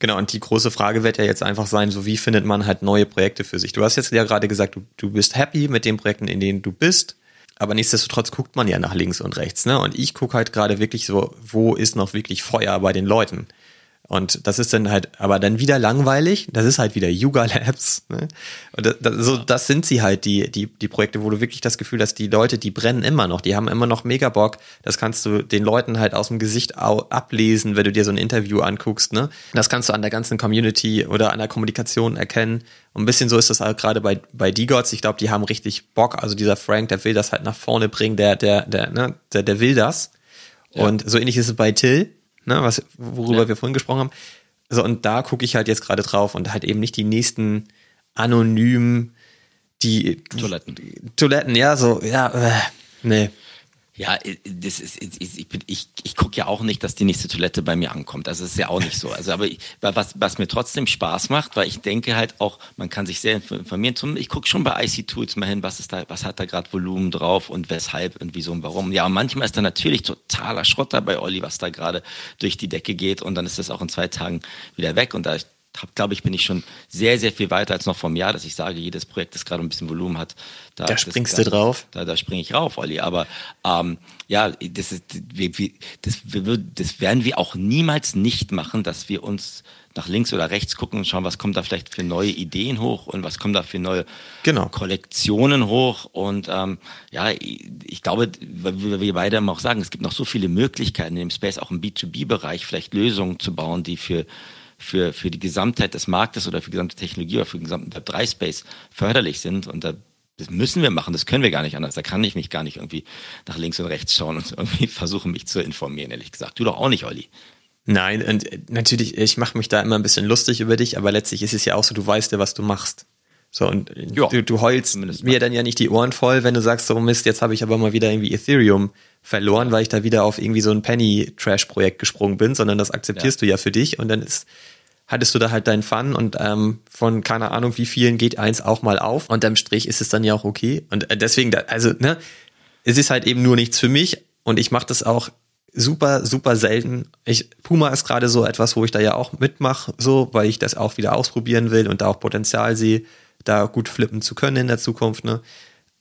Genau, und die große Frage wird ja jetzt einfach sein, so wie findet man halt neue Projekte für sich? Du hast jetzt ja gerade gesagt, du, du bist happy mit den Projekten, in denen du bist, aber nichtsdestotrotz guckt man ja nach links und rechts, ne? Und ich gucke halt gerade wirklich so, wo ist noch wirklich Feuer bei den Leuten? Und das ist dann halt, aber dann wieder langweilig. Das ist halt wieder Yuga Labs. Ne? Und das, das, so, das sind sie halt, die, die, die Projekte, wo du wirklich das Gefühl hast, die Leute, die brennen immer noch, die haben immer noch mega Bock. Das kannst du den Leuten halt aus dem Gesicht ablesen, wenn du dir so ein Interview anguckst. Ne? Das kannst du an der ganzen Community oder an der Kommunikation erkennen. Und ein bisschen so ist das halt gerade bei, bei D-Gods. Ich glaube, die haben richtig Bock. Also dieser Frank, der will das halt nach vorne bringen, der, der, der, ne, der, der will das. Ja. Und so ähnlich ist es bei Till ne, was, worüber ja. wir vorhin gesprochen haben. So, und da gucke ich halt jetzt gerade drauf und halt eben nicht die nächsten anonymen, die Toiletten. Toiletten, ja, so, ja, äh, nee. Ja, das ist, ich, ich, ich gucke ja auch nicht, dass die nächste Toilette bei mir ankommt. Also das ist ja auch nicht so. Also, aber ich, was, was mir trotzdem Spaß macht, weil ich denke halt auch, man kann sich sehr informieren. Ich gucke schon bei IC Tools mal hin, was ist da, was hat da gerade Volumen drauf und weshalb und wieso und warum. Ja, und manchmal ist da natürlich totaler Schrotter bei Olli, was da gerade durch die Decke geht und dann ist das auch in zwei Tagen wieder weg. Und da glaube ich, bin ich schon sehr, sehr viel weiter als noch vor einem Jahr, dass ich sage, jedes Projekt, das gerade ein bisschen Volumen hat, da, da springst das, du drauf. Da, da springe ich rauf, Olli. Aber ähm, ja, das, ist, wir, wir, das, wir, das werden wir auch niemals nicht machen, dass wir uns nach links oder rechts gucken und schauen, was kommt da vielleicht für neue Ideen hoch und was kommt da für neue genau. Kollektionen hoch. Und ähm, ja, ich glaube, wie wir beide immer auch sagen, es gibt noch so viele Möglichkeiten in dem Space, auch im B2B-Bereich vielleicht Lösungen zu bauen, die für für, für die Gesamtheit des Marktes oder für die gesamte Technologie oder für den gesamten Web3-Space förderlich sind. Und da das müssen wir machen, das können wir gar nicht anders. Da kann ich mich gar nicht irgendwie nach links und rechts schauen und irgendwie versuchen, mich zu informieren, ehrlich gesagt. Du doch auch nicht, Olli. Nein, und natürlich, ich mache mich da immer ein bisschen lustig über dich, aber letztlich ist es ja auch so, du weißt ja, was du machst. So, und ja, du, du heulst mir dann ja nicht die Ohren voll, wenn du sagst, so Mist, jetzt habe ich aber mal wieder irgendwie Ethereum verloren, weil ich da wieder auf irgendwie so ein Penny-Trash-Projekt gesprungen bin, sondern das akzeptierst ja. du ja für dich und dann ist, hattest du da halt deinen Fun und ähm, von keine Ahnung wie vielen geht eins auch mal auf. und am Strich ist es dann ja auch okay. Und äh, deswegen, also, ne, es ist halt eben nur nichts für mich und ich mache das auch super, super selten. Ich, Puma ist gerade so etwas, wo ich da ja auch mitmache, so, weil ich das auch wieder ausprobieren will und da auch Potenzial sehe da gut flippen zu können in der Zukunft. Ne?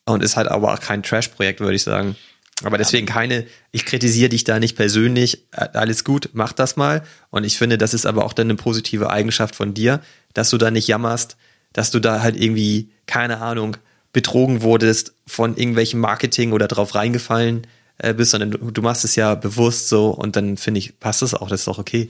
Und ist halt aber auch kein Trash-Projekt, würde ich sagen. Aber deswegen keine, ich kritisiere dich da nicht persönlich, äh, alles gut, mach das mal. Und ich finde, das ist aber auch dann eine positive Eigenschaft von dir, dass du da nicht jammerst, dass du da halt irgendwie, keine Ahnung, betrogen wurdest von irgendwelchem Marketing oder drauf reingefallen äh, bist, sondern du, du machst es ja bewusst so und dann finde ich, passt es auch, das ist doch okay.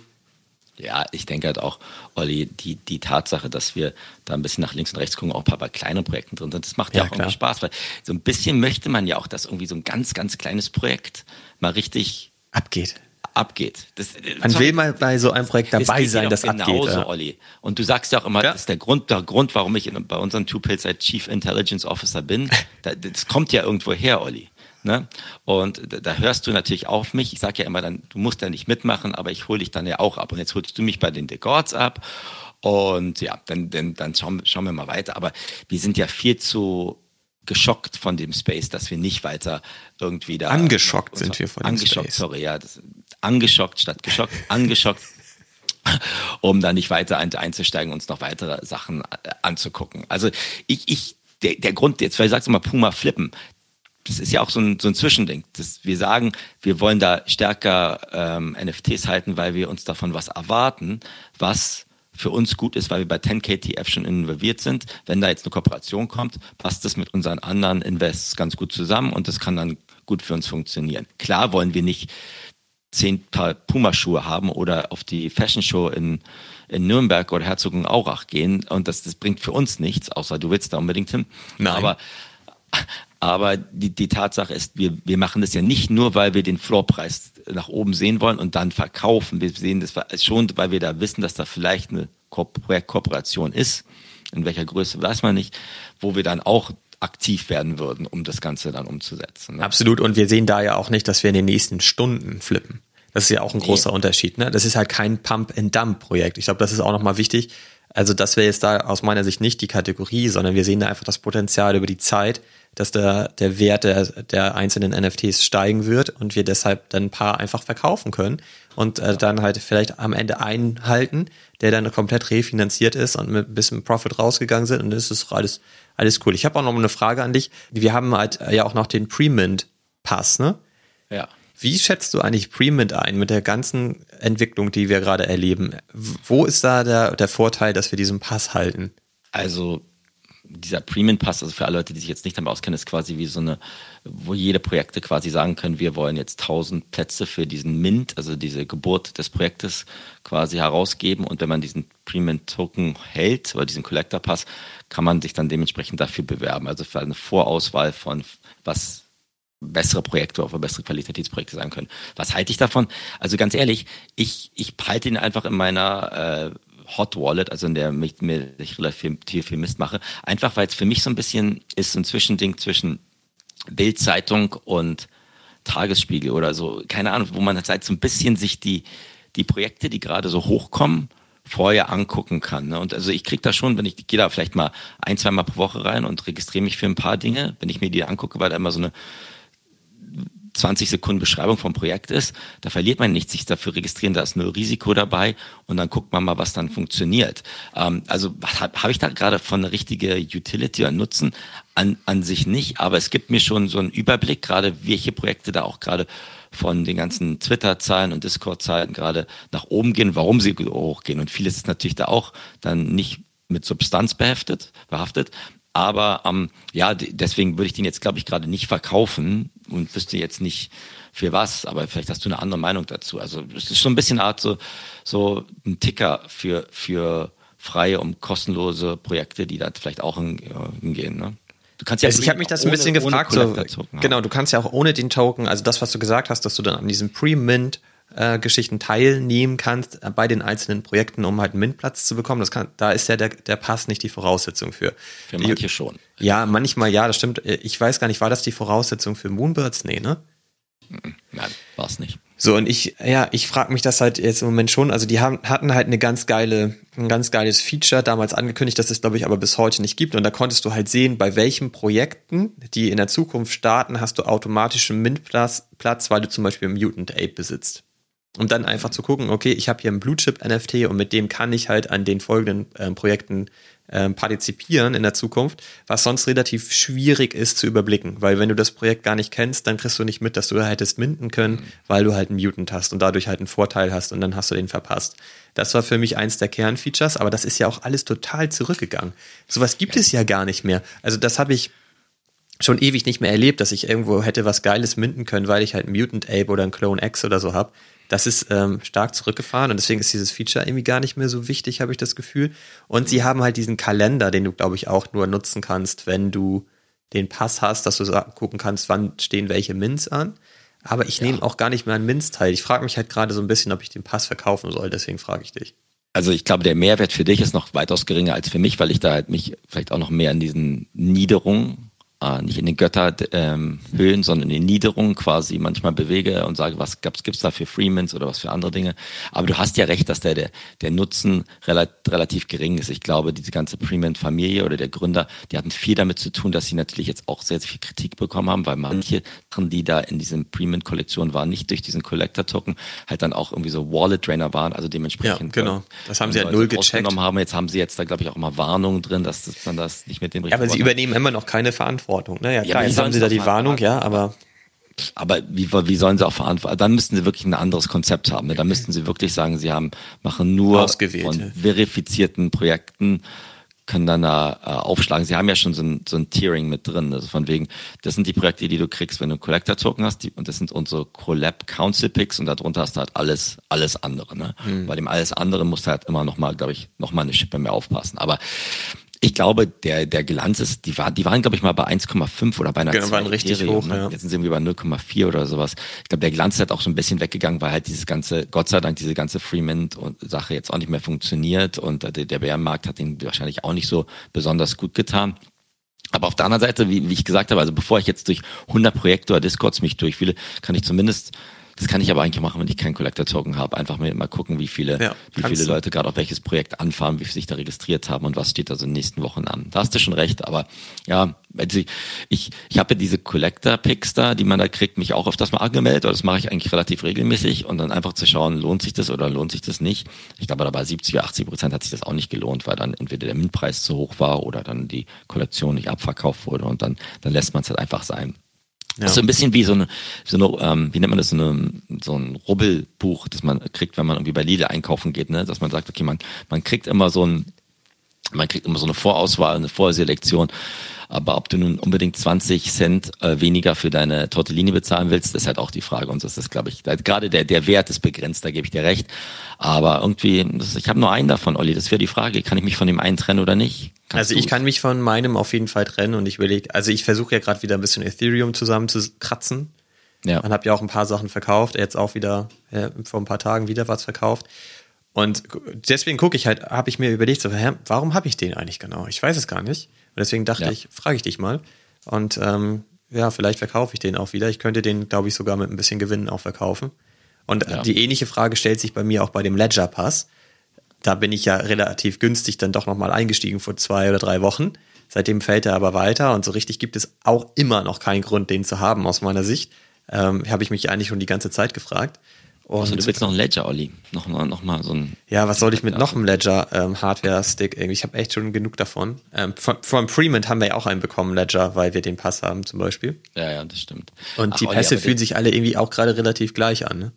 Ja, ich denke halt auch, Olli, die, die Tatsache, dass wir da ein bisschen nach links und rechts gucken, auch ein paar bei kleinen Projekten drin sind, das macht ja, ja auch irgendwie Spaß, weil so ein bisschen möchte man ja auch, dass irgendwie so ein ganz, ganz kleines Projekt mal richtig abgeht. Abgeht. Das, man will mal bei so einem Projekt dabei das sein, das genauso, abgeht. Ja. Olli. Und du sagst ja auch immer, ja. das ist der Grund, der Grund, warum ich in, bei unseren Two Pills als Chief Intelligence Officer bin. das kommt ja irgendwo her, Olli. Ne? Und da hörst du natürlich auf mich. Ich sage ja immer dann, du musst ja nicht mitmachen, aber ich hole dich dann ja auch ab. Und jetzt holst du mich bei den Decords ab. Und ja, dann, dann, dann schauen, schauen wir mal weiter. Aber wir sind ja viel zu geschockt von dem Space, dass wir nicht weiter irgendwie da. Angeschockt sind wir von dem angeschockt, Space. Sorry, ja. Das, angeschockt statt geschockt. angeschockt. um da nicht weiter einzusteigen, uns noch weitere Sachen äh, anzugucken. Also ich, ich, der, der Grund, jetzt, weil du sagst immer Puma flippen, das ist ja auch so ein, so ein Zwischending. Das, wir sagen, wir wollen da stärker ähm, NFTs halten, weil wir uns davon was erwarten, was für uns gut ist, weil wir bei 10KTF schon involviert sind. Wenn da jetzt eine Kooperation kommt, passt das mit unseren anderen Invests ganz gut zusammen und das kann dann gut für uns funktionieren. Klar wollen wir nicht zehn Paar Pumaschuhe haben oder auf die Fashion Show in, in Nürnberg oder Herzogenaurach gehen und das, das bringt für uns nichts, außer du willst da unbedingt hin. Nein. Aber aber die, die Tatsache ist, wir, wir machen das ja nicht nur, weil wir den Floorpreis nach oben sehen wollen und dann verkaufen. Wir sehen das schon, weil wir da wissen, dass da vielleicht eine Ko Kooperation ist. In welcher Größe weiß man nicht, wo wir dann auch aktiv werden würden, um das Ganze dann umzusetzen. Ne? Absolut. Und wir sehen da ja auch nicht, dass wir in den nächsten Stunden flippen. Das ist ja auch ein großer nee. Unterschied. Ne? Das ist halt kein Pump-and-Dump-Projekt. Ich glaube, das ist auch nochmal wichtig. Also das wäre jetzt da aus meiner Sicht nicht die Kategorie, sondern wir sehen da einfach das Potenzial über die Zeit, dass der, der Wert der, der einzelnen NFTs steigen wird und wir deshalb dann ein paar einfach verkaufen können und äh, dann halt vielleicht am Ende einen halten, der dann komplett refinanziert ist und mit ein bisschen Profit rausgegangen sind und das ist alles, alles cool. Ich habe auch noch eine Frage an dich. Wir haben halt ja auch noch den Pre-Mint-Pass, ne? Ja. Wie schätzt du eigentlich Premint ein mit der ganzen Entwicklung, die wir gerade erleben? Wo ist da der, der Vorteil, dass wir diesen Pass halten? Also dieser Premium-Pass, also für alle Leute, die sich jetzt nicht damit auskennen, ist quasi wie so eine, wo jede Projekte quasi sagen können, wir wollen jetzt 1000 Plätze für diesen Mint, also diese Geburt des Projektes quasi herausgeben und wenn man diesen Premium-Token hält oder diesen Collector-Pass, kann man sich dann dementsprechend dafür bewerben, also für eine Vorauswahl von was bessere Projekte oder bessere Qualitätsprojekte sein können. Was halte ich davon? Also ganz ehrlich, ich, ich halte ihn einfach in meiner äh, Hot Wallet, also in der mich, mir ich relativ viel Mist mache, einfach weil es für mich so ein bisschen ist so ein Zwischending zwischen Bildzeitung und Tagesspiegel oder so, keine Ahnung, wo man halt so ein bisschen sich die, die Projekte, die gerade so hochkommen, vorher angucken kann. Ne? Und also ich kriege da schon, wenn ich, ich gehe da vielleicht mal ein, zwei Mal pro Woche rein und registriere mich für ein paar Dinge, wenn ich mir die angucke, weil da immer so eine 20 Sekunden Beschreibung vom Projekt ist, da verliert man nichts, sich dafür registrieren, da ist nur Risiko dabei und dann guckt man mal, was dann funktioniert. Ähm, also habe hab ich da gerade von eine richtige Utility oder Nutzen an, an sich nicht, aber es gibt mir schon so einen Überblick, gerade welche Projekte da auch gerade von den ganzen Twitter-Zahlen und Discord-Zahlen gerade nach oben gehen, warum sie hochgehen. Und vieles ist natürlich da auch dann nicht mit Substanz behaftet, behaftet, aber ähm, ja, deswegen würde ich den jetzt, glaube ich, gerade nicht verkaufen und wüsste jetzt nicht für was, aber vielleicht hast du eine andere Meinung dazu. Also es ist schon ein bisschen Art so, so ein Ticker für, für freie und kostenlose Projekte, die da vielleicht auch hingehen. Ne? Du kannst ja also ich habe mich das ein bisschen gefragt. So, genau, du kannst ja auch ohne den Token, also das, was du gesagt hast, dass du dann an diesem Pre-Mint äh, Geschichten teilnehmen kannst äh, bei den einzelnen Projekten, um halt einen MINT-Platz zu bekommen. Das kann, da ist ja der, der Pass nicht die Voraussetzung für. Für manche die, schon. Ja, manchmal ja, das stimmt. Äh, ich weiß gar nicht, war das die Voraussetzung für Moonbirds? Nee, ne? Nein, war es nicht. So, und ich, ja, ich frage mich das halt jetzt im Moment schon. Also die haben, hatten halt eine ganz geile, ein ganz geiles Feature damals angekündigt, das es, glaube ich, aber bis heute nicht gibt. Und da konntest du halt sehen, bei welchen Projekten, die in der Zukunft starten, hast du automatisch einen Mint-Platz, weil du zum Beispiel Mutant Ape besitzt. Um dann einfach zu gucken, okay, ich habe hier einen Blue Chip NFT und mit dem kann ich halt an den folgenden äh, Projekten ähm, partizipieren in der Zukunft, was sonst relativ schwierig ist zu überblicken, weil wenn du das Projekt gar nicht kennst, dann kriegst du nicht mit, dass du da hättest minden können, mhm. weil du halt einen Mutant hast und dadurch halt einen Vorteil hast und dann hast du den verpasst. Das war für mich eins der Kernfeatures, aber das ist ja auch alles total zurückgegangen. Sowas gibt es ja gar nicht mehr. Also das habe ich schon ewig nicht mehr erlebt, dass ich irgendwo hätte was Geiles minden können, weil ich halt einen Mutant Ape oder einen Clone X oder so habe. Das ist ähm, stark zurückgefahren und deswegen ist dieses Feature irgendwie gar nicht mehr so wichtig, habe ich das Gefühl. Und sie haben halt diesen Kalender, den du, glaube ich, auch nur nutzen kannst, wenn du den Pass hast, dass du gucken kannst, wann stehen welche Mints an. Aber ich ja. nehme auch gar nicht mehr an Mints teil. Ich frage mich halt gerade so ein bisschen, ob ich den Pass verkaufen soll, deswegen frage ich dich. Also ich glaube, der Mehrwert für dich ist noch weitaus geringer als für mich, weil ich da halt mich vielleicht auch noch mehr in diesen Niederungen äh, nicht in den Götterhöhen, ähm, sondern in den Niederungen quasi manchmal bewege und sage, was gibt's, gibt's da für Freemans oder was für andere Dinge. Aber du hast ja recht, dass der, der, der Nutzen relativ, relativ gering ist. Ich glaube, diese ganze Freeman-Familie oder der Gründer, die hatten viel damit zu tun, dass sie natürlich jetzt auch sehr, sehr viel Kritik bekommen haben, weil manche Sachen, die da in diesem Freeman-Kollektion waren, nicht durch diesen Collector-Token, halt dann auch irgendwie so Wallet-Drainer waren, also dementsprechend. Ja, genau. Das haben sie halt null gecheckt. Haben. Jetzt haben sie jetzt da, glaube ich, auch immer Warnungen drin, dass man das nicht mit dem Ja, aber sie übernehmen immer noch keine Verantwortung. Verantwortung. Ne? Ja, klar, ja, jetzt haben sie da die Warnung, ja, aber. Aber wie, wie sollen sie auch verantworten? Dann müssten sie wirklich ein anderes Konzept haben. Ne? Dann müssten sie wirklich sagen, sie haben, machen nur von verifizierten Projekten, können dann da äh, aufschlagen. Sie haben ja schon so ein, so ein Tiering mit drin. Also von wegen, das sind die Projekte, die du kriegst, wenn du Collector Token hast, die, und das sind unsere Collab Council Picks und darunter hast du halt alles, alles andere. Ne? Hm. Bei dem alles andere musst du halt immer noch mal, glaube ich, noch mal eine Schippe mehr aufpassen. Aber ich glaube, der, der Glanz ist, die, war, die waren, glaube ich, mal bei 1,5 oder bei einer genau, waren richtig Serie, hoch. Ne? Ja. Jetzt sind sie irgendwie bei 0,4 oder sowas. Ich glaube, der Glanz ist halt auch so ein bisschen weggegangen, weil halt dieses ganze, Gott sei Dank, diese ganze Freeman-Sache jetzt auch nicht mehr funktioniert und der, der Bärenmarkt hat ihn wahrscheinlich auch nicht so besonders gut getan. Aber auf der anderen Seite, wie, wie ich gesagt habe, also bevor ich jetzt durch 100 Projekte oder Discords mich durchfühle, kann ich zumindest das kann ich aber eigentlich machen, wenn ich keinen Collector-Token habe. Einfach mal, mal gucken, wie viele, ja, wie viele Leute gerade auf welches Projekt anfahren, wie viele sich da registriert haben und was steht da so in den nächsten Wochen an. Da hast du schon recht, aber ja, also ich, ich habe ja diese Collector-Picks da, die man da kriegt, mich auch auf das mal angemeldet, aber das mache ich eigentlich relativ regelmäßig und dann einfach zu schauen, lohnt sich das oder lohnt sich das nicht. Ich glaube, da bei 70 oder 80 Prozent hat sich das auch nicht gelohnt, weil dann entweder der Mintpreis zu hoch war oder dann die Kollektion nicht abverkauft wurde und dann, dann lässt man es halt einfach sein. Ja. Das ist so ein bisschen wie so eine, so eine ähm, wie nennt man das, so, eine, so ein Rubbelbuch, das man kriegt, wenn man irgendwie bei Lidl einkaufen geht, ne? dass man sagt, okay, man, man kriegt immer so ein, man kriegt immer so eine Vorauswahl, eine Vorselektion. Aber ob du nun unbedingt 20 Cent äh, weniger für deine Tortellini bezahlen willst, ist halt auch die Frage. Und das ist, glaube ich, gerade der, der Wert ist begrenzt, da gebe ich dir recht. Aber irgendwie, das, ich habe nur einen davon, Olli. Das wäre die Frage, kann ich mich von dem einen trennen oder nicht? Kannst also ich kann mich von meinem auf jeden Fall trennen und ich überlege, also ich versuche ja gerade wieder ein bisschen Ethereum zusammenzukratzen. Ja. Man hat ja auch ein paar Sachen verkauft, jetzt auch wieder ja, vor ein paar Tagen wieder was verkauft. Und deswegen gucke ich halt, habe ich mir überlegt, so, hä, warum habe ich den eigentlich genau? Ich weiß es gar nicht. Und deswegen dachte ja. ich, frage ich dich mal. Und ähm, ja, vielleicht verkaufe ich den auch wieder. Ich könnte den, glaube ich, sogar mit ein bisschen Gewinn auch verkaufen. Und ja. die ähnliche Frage stellt sich bei mir auch bei dem Ledger Pass. Da bin ich ja relativ günstig dann doch nochmal eingestiegen vor zwei oder drei Wochen. Seitdem fällt er aber weiter und so richtig gibt es auch immer noch keinen Grund, den zu haben aus meiner Sicht. Ähm, Habe ich mich eigentlich schon die ganze Zeit gefragt. Und also du willst noch ein Ledger, Olli. Noch mal, noch mal so ein. Ja, was soll ich mit noch einem Ledger ähm, irgendwie? Ich habe echt schon genug davon. Ähm, von, von Freeman haben wir ja auch einen bekommen, Ledger, weil wir den Pass haben zum Beispiel. Ja, ja, das stimmt. Und Ach, die Pässe Olli, fühlen sich alle irgendwie auch gerade relativ gleich an, ne?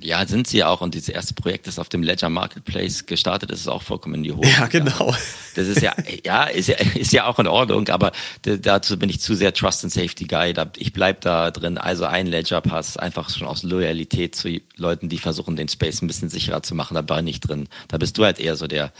Ja, sind sie ja auch. Und dieses erste Projekt, das auf dem Ledger Marketplace gestartet ist, ist auch vollkommen in die Hose. Ja, genau. Das ist ja, ja, ist ja, ist ja auch in Ordnung, aber dazu bin ich zu sehr Trust and Safety Guy. Ich bleib da drin. Also ein Ledger Pass, einfach schon aus Loyalität zu Leuten, die versuchen, den Space ein bisschen sicherer zu machen. Da bin ich drin. Da bist du halt eher so der,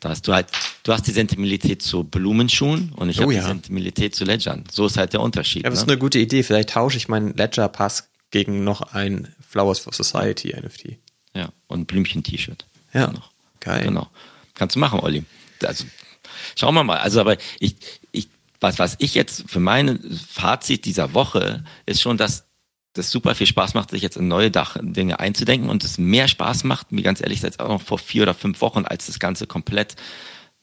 da hast du halt, du hast die Sentimentalität zu Blumenschuhen und ich oh, habe ja. die Sentimentalität zu Ledgern. So ist halt der Unterschied. Ja, das ne? ist eine gute Idee. Vielleicht tausche ich meinen Ledger Pass gegen noch ein Flowers for Society NFT. Ja, und Blümchen-T-Shirt. Ja, geil. Genau. Kannst du machen, Olli. Also, schauen wir mal. Also, aber ich, ich, was, was ich jetzt für mein Fazit dieser Woche ist schon, dass das super viel Spaß macht, sich jetzt in neue Dach Dinge einzudenken und es mehr Spaß macht, mir ganz ehrlich, als auch noch vor vier oder fünf Wochen, als das Ganze komplett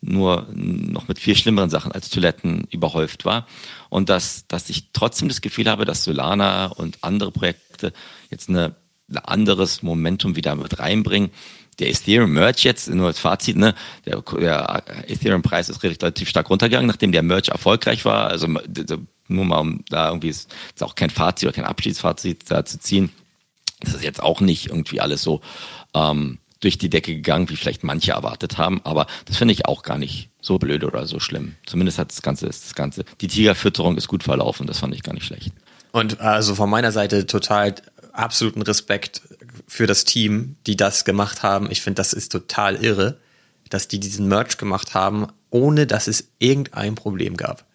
nur noch mit viel schlimmeren Sachen als Toiletten überhäuft war. Und dass, dass ich trotzdem das Gefühl habe, dass Solana und andere Projekte jetzt eine, ein anderes Momentum wieder mit reinbringen. Der Ethereum Merch jetzt, nur als Fazit, ne, der, der Ethereum-Preis ist relativ stark runtergegangen, nachdem der Merch erfolgreich war. Also nur mal um da irgendwie ist, ist auch kein Fazit oder kein Abschiedsfazit da zu ziehen. Das ist jetzt auch nicht irgendwie alles so ähm, durch die Decke gegangen, wie vielleicht manche erwartet haben. Aber das finde ich auch gar nicht so blöd oder so schlimm. Zumindest hat das Ganze, das Ganze, die Tigerfütterung ist gut verlaufen. Das fand ich gar nicht schlecht. Und also von meiner Seite total absoluten Respekt für das Team, die das gemacht haben. Ich finde, das ist total irre, dass die diesen Merch gemacht haben, ohne dass es irgendein Problem gab.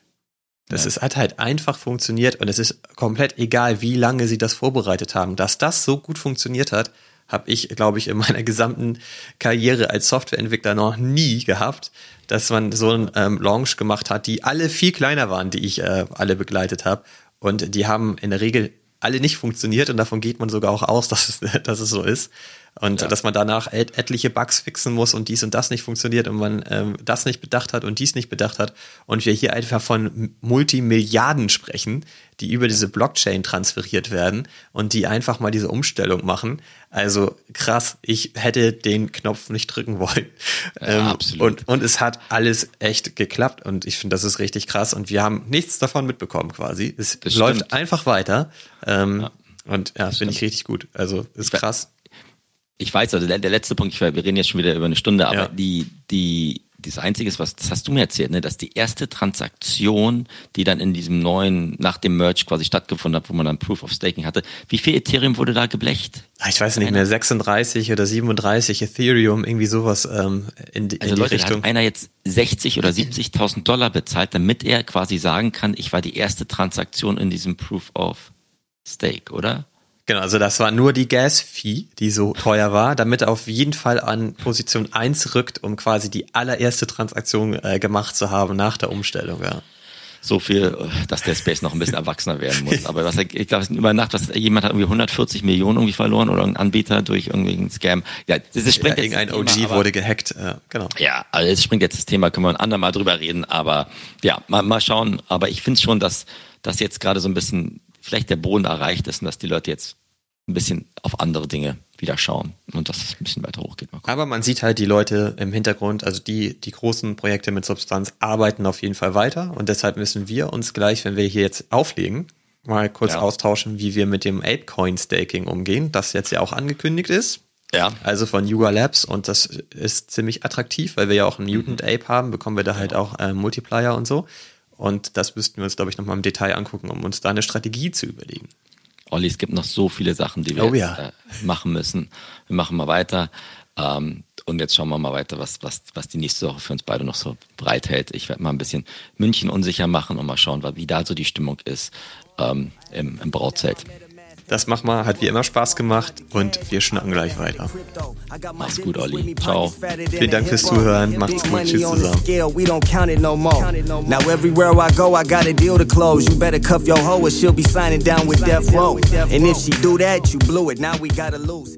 Das ja. ist, hat halt einfach funktioniert und es ist komplett egal, wie lange sie das vorbereitet haben. Dass das so gut funktioniert hat, habe ich, glaube ich, in meiner gesamten Karriere als Softwareentwickler noch nie gehabt, dass man so einen ähm, Launch gemacht hat, die alle viel kleiner waren, die ich äh, alle begleitet habe. Und die haben in der Regel alle nicht funktioniert und davon geht man sogar auch aus, dass es, dass es so ist. Und ja. dass man danach et etliche Bugs fixen muss und dies und das nicht funktioniert und man ähm, das nicht bedacht hat und dies nicht bedacht hat. Und wir hier einfach von Multimilliarden sprechen, die über diese Blockchain transferiert werden und die einfach mal diese Umstellung machen. Also krass, ich hätte den Knopf nicht drücken wollen. Ja, ähm, absolut. Und, und es hat alles echt geklappt und ich finde, das ist richtig krass und wir haben nichts davon mitbekommen quasi. Es das läuft stimmt. einfach weiter. Ähm, ja. Und ja, finde ich richtig gut. Also ist krass ich weiß, also der, der letzte Punkt, ich, wir reden jetzt schon wieder über eine Stunde, aber ja. die, die, das Einzige ist, was, das hast du mir erzählt, ne, dass die erste Transaktion, die dann in diesem neuen, nach dem Merge quasi stattgefunden hat, wo man dann Proof of Staking hatte, wie viel Ethereum wurde da geblecht? Ah, ich weiß nicht mehr, 36 oder 37 Ethereum, irgendwie sowas ähm, in, die, also in die Leute, Richtung. Hat einer jetzt 60 oder 70.000 Dollar bezahlt, damit er quasi sagen kann, ich war die erste Transaktion in diesem Proof of Stake, oder? Genau, also das war nur die Gas-Fee, die so teuer war, damit er auf jeden Fall an Position 1 rückt, um quasi die allererste Transaktion äh, gemacht zu haben nach der Umstellung, ja. So viel, dass der Space noch ein bisschen erwachsener werden muss. Aber was, ich glaube, über Nacht, was, jemand hat irgendwie 140 Millionen irgendwie verloren oder ein Anbieter durch irgendwie einen Scam. Ja, das springt ja, irgendein OG Thema, wurde gehackt, ja, genau. Ja, also es springt jetzt das Thema, können wir ein andermal drüber reden, aber ja, mal, mal schauen. Aber ich finde schon, dass, dass jetzt gerade so ein bisschen vielleicht der Boden erreicht ist und dass die Leute jetzt ein bisschen auf andere Dinge wieder schauen und dass es ein bisschen weiter hochgeht. Aber man sieht halt die Leute im Hintergrund, also die, die großen Projekte mit Substanz arbeiten auf jeden Fall weiter und deshalb müssen wir uns gleich, wenn wir hier jetzt auflegen, mal kurz ja. austauschen, wie wir mit dem Apecoin Staking umgehen, das jetzt ja auch angekündigt ist. Ja. Also von Yuga Labs und das ist ziemlich attraktiv, weil wir ja auch einen Mutant mhm. Ape haben, bekommen wir da halt auch äh, Multiplier und so. Und das müssten wir uns, glaube ich, nochmal im Detail angucken, um uns da eine Strategie zu überlegen. Olli, es gibt noch so viele Sachen, die wir oh, ja. äh, machen müssen. Wir machen mal weiter. Ähm, und jetzt schauen wir mal weiter, was, was, was die nächste Woche für uns beide noch so bereithält. Ich werde mal ein bisschen München unsicher machen und mal schauen, wie da so die Stimmung ist ähm, im, im Brautzelt. Das macht mal, hat wie immer Spaß gemacht und wir schnacken gleich weiter. Mach's gut, Olli. Ciao. Vielen Dank fürs Zuhören. Macht's gut. Tschüss zusammen. Now everywhere I go, I got a deal to close. You better cuff your hoe or she'll be signing down with Death Row. And if she do that, you blew it. Now we gotta lose.